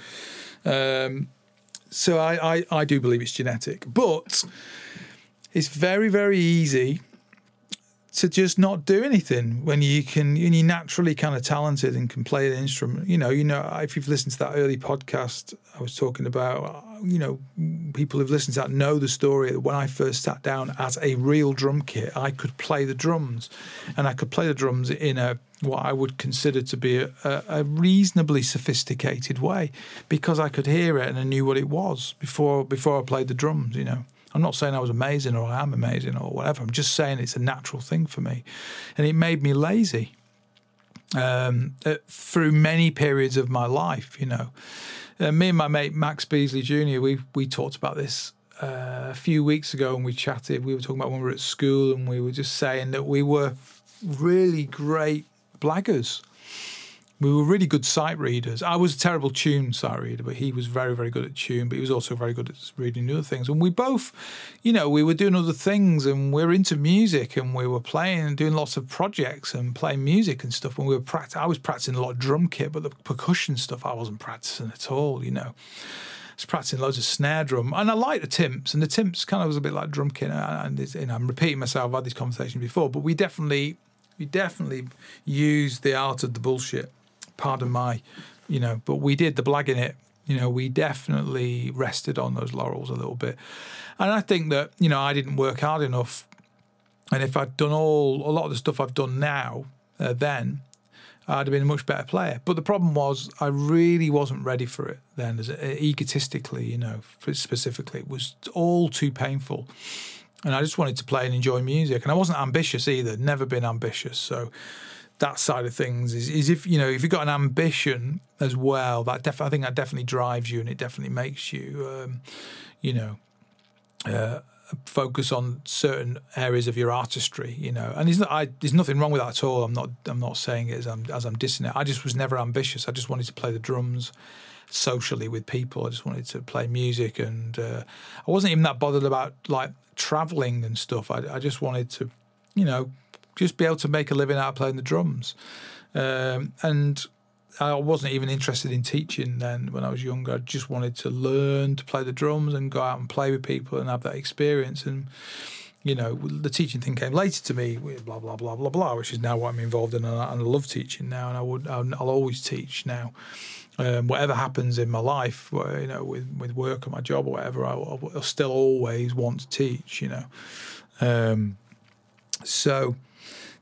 um, so I, I, I do believe it's genetic, but it's very, very easy to just not do anything when you can you're naturally kind of talented and can play an instrument. You know you know if you've listened to that early podcast i was talking about you know people who've listened to that know the story that when i first sat down as a real drum kit i could play the drums. And i could play the drums in a what i would consider to be a, a reasonably sophisticated way because i could hear it and i knew what it was before before i played the drums you know I'm not saying I was amazing or I am amazing or whatever. I'm just saying it's a natural thing for me. And it made me lazy um, uh, through many periods of my life, you know. Uh, me and my mate Max Beasley Jr., we, we talked about this uh, a few weeks ago and we chatted. We were talking about when we were at school and we were just saying that we were really great blaggers we were really good sight readers. I was a terrible tune sight reader, but he was very, very good at tune. But he was also very good at reading other things. And we both, you know, we were doing other things, and we were into music, and we were playing and doing lots of projects and playing music and stuff. And we were practicing. I was practicing a lot of drum kit, but the percussion stuff I wasn't practicing at all. You know. I was practicing loads of snare drum, and I like the timps, and the timps kind of was a bit like drum kit. Uh, and, and you I'm repeating myself. I've had this conversation before, but we definitely, we definitely use the art of the bullshit pardon my, you know, but we did the blagging it You know, we definitely rested on those laurels a little bit. And I think that, you know, I didn't work hard enough. And if I'd done all, a lot of the stuff I've done now, uh, then, I'd have been a much better player. But the problem was, I really wasn't ready for it then, as egotistically, you know, specifically. It was all too painful. And I just wanted to play and enjoy music. And I wasn't ambitious either, never been ambitious. So, that side of things is, is if you know if you've got an ambition as well that def- I think that definitely drives you and it definitely makes you um, you know uh, focus on certain areas of your artistry you know. And not, I, there's nothing wrong with that at all. I'm not I'm not saying it as I'm as I'm dissing it. I just was never ambitious. I just wanted to play the drums socially with people. I just wanted to play music and uh, I wasn't even that bothered about like traveling and stuff. I, I just wanted to you know just be able to make a living out of playing the drums. Um, and I wasn't even interested in teaching then when I was younger. I just wanted to learn to play the drums and go out and play with people and have that experience. And, you know, the teaching thing came later to me, blah, blah, blah, blah, blah, which is now what I'm involved in. And I, and I love teaching now. And I would, I'll always teach now. Um, whatever happens in my life, you know, with, with work or my job or whatever, I'll, I'll still always want to teach, you know. Um, so,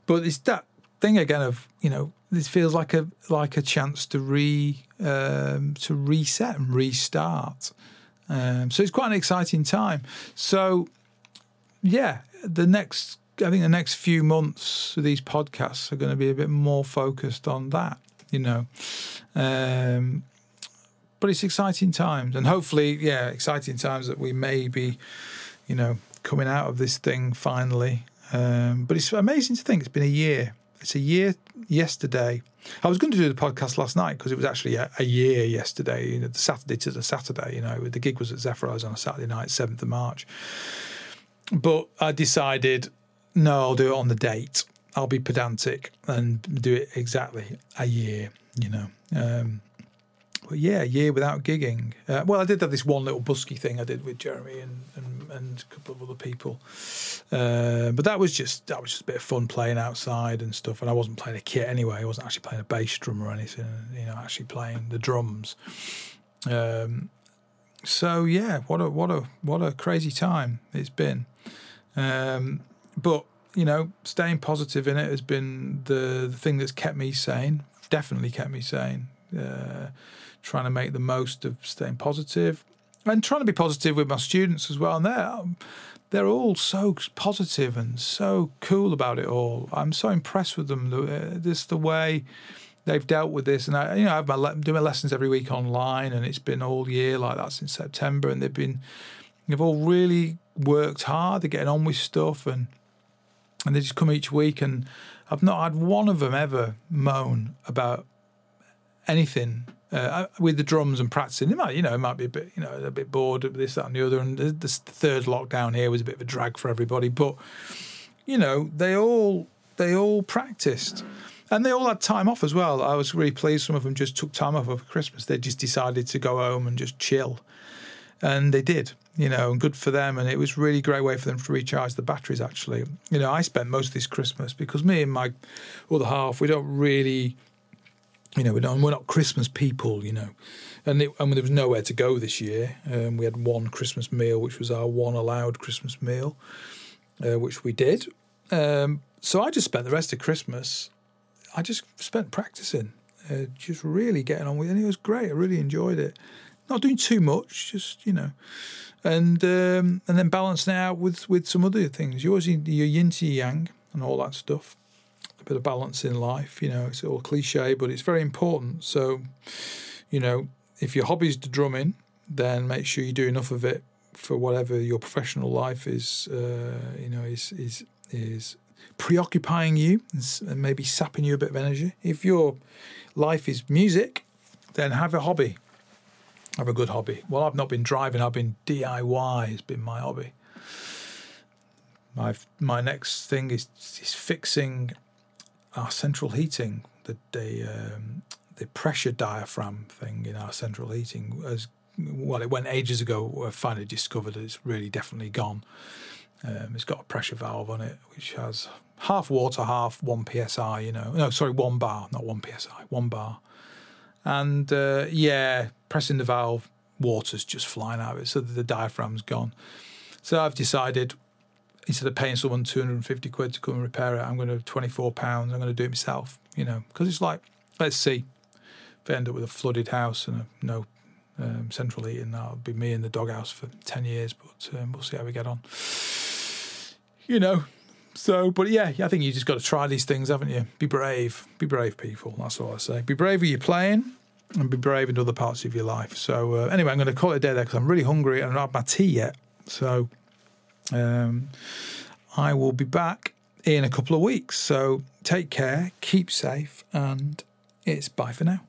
but it's that thing again of you know this feels like a like a chance to re um, to reset and restart. Um, so it's quite an exciting time. So yeah, the next I think the next few months of these podcasts are going to be a bit more focused on that. You know. Um, but it's exciting times, and hopefully, yeah, exciting times that we may be, you know, coming out of this thing finally um, but it's amazing to think it's been a year. It's a year yesterday. I was going to do the podcast last night because it was actually a, a, year yesterday, you know, the Saturday to the Saturday. You know, the gig was at Zephyr's on a Saturday night, seventh of March. But I decided, no, I'll do it on the date. I'll be pedantic and do it exactly a year. You know, um, but yeah, year without gigging. Uh, well, I did have this one little busky thing I did with Jeremy and, and, and a couple of other people, uh, but that was just that was just a bit of fun playing outside and stuff. And I wasn't playing a kit anyway. I wasn't actually playing a bass drum or anything. You know, actually playing the drums. Um, so yeah, what a what a what a crazy time it's been. Um, but you know, staying positive in it has been the, the thing that's kept me sane. Definitely kept me sane. Uh, trying to make the most of staying positive and trying to be positive with my students as well. And they're, they're all so positive and so cool about it all. I'm so impressed with them. Uh, this the way they've dealt with this, and I, you know, I have my do my lessons every week online, and it's been all year like that since September, and they've been they've all really worked hard. They're getting on with stuff, and and they just come each week, and I've not had one of them ever moan about anything uh, with the drums and practicing. It might, you know, it might be a bit, you know, a bit bored of this, that, and the other. And the, the third lockdown here was a bit of a drag for everybody. But you know, they all they all practiced. And they all had time off as well. I was really pleased. Some of them just took time off over Christmas. They just decided to go home and just chill. And they did, you know, and good for them. And it was really great way for them to recharge the batteries, actually. You know, I spent most of this Christmas because me and my other half, we don't really you know, we're not, we're not Christmas people, you know. And, it, and there was nowhere to go this year. Um, we had one Christmas meal, which was our one allowed Christmas meal, uh, which we did. Um, so I just spent the rest of Christmas, I just spent practicing, uh, just really getting on with it. And it was great. I really enjoyed it. Not doing too much, just, you know. And um, and then balancing it out with, with some other things. Yours, your yin to yang and all that stuff bit of balance in life. You know, it's all cliche, but it's very important. So, you know, if your hobby is drumming, then make sure you do enough of it for whatever your professional life is. Uh, you know, is is is preoccupying you and maybe sapping you a bit of energy. If your life is music, then have a hobby. Have a good hobby. Well, I've not been driving. I've been DIY. Has been my hobby. My my next thing is is fixing our central heating, the the, um, the pressure diaphragm thing in our central heating, as well, it went ages ago. I finally discovered it's really definitely gone. Um, it's got a pressure valve on it, which has half water, half one psi. You know, no, sorry, one bar, not one psi, one bar. And uh, yeah, pressing the valve, water's just flying out of it, so the diaphragm's gone. So I've decided instead of paying someone 250 quid to come and repair it, I'm going to 24 pounds. I'm going to do it myself, you know, because it's like, let's see, if I end up with a flooded house and a, no um, central heating, that'll be me in the doghouse for 10 years, but um, we'll see how we get on. You know, so, but yeah, I think you just got to try these things, haven't you? Be brave. Be brave, people. That's all I say. Be brave when you're playing and be brave in other parts of your life. So, uh, anyway, I'm going to call it a day there because I'm really hungry and I have my tea yet. So, um, I will be back in a couple of weeks. So, take care, keep safe, and it's bye for now.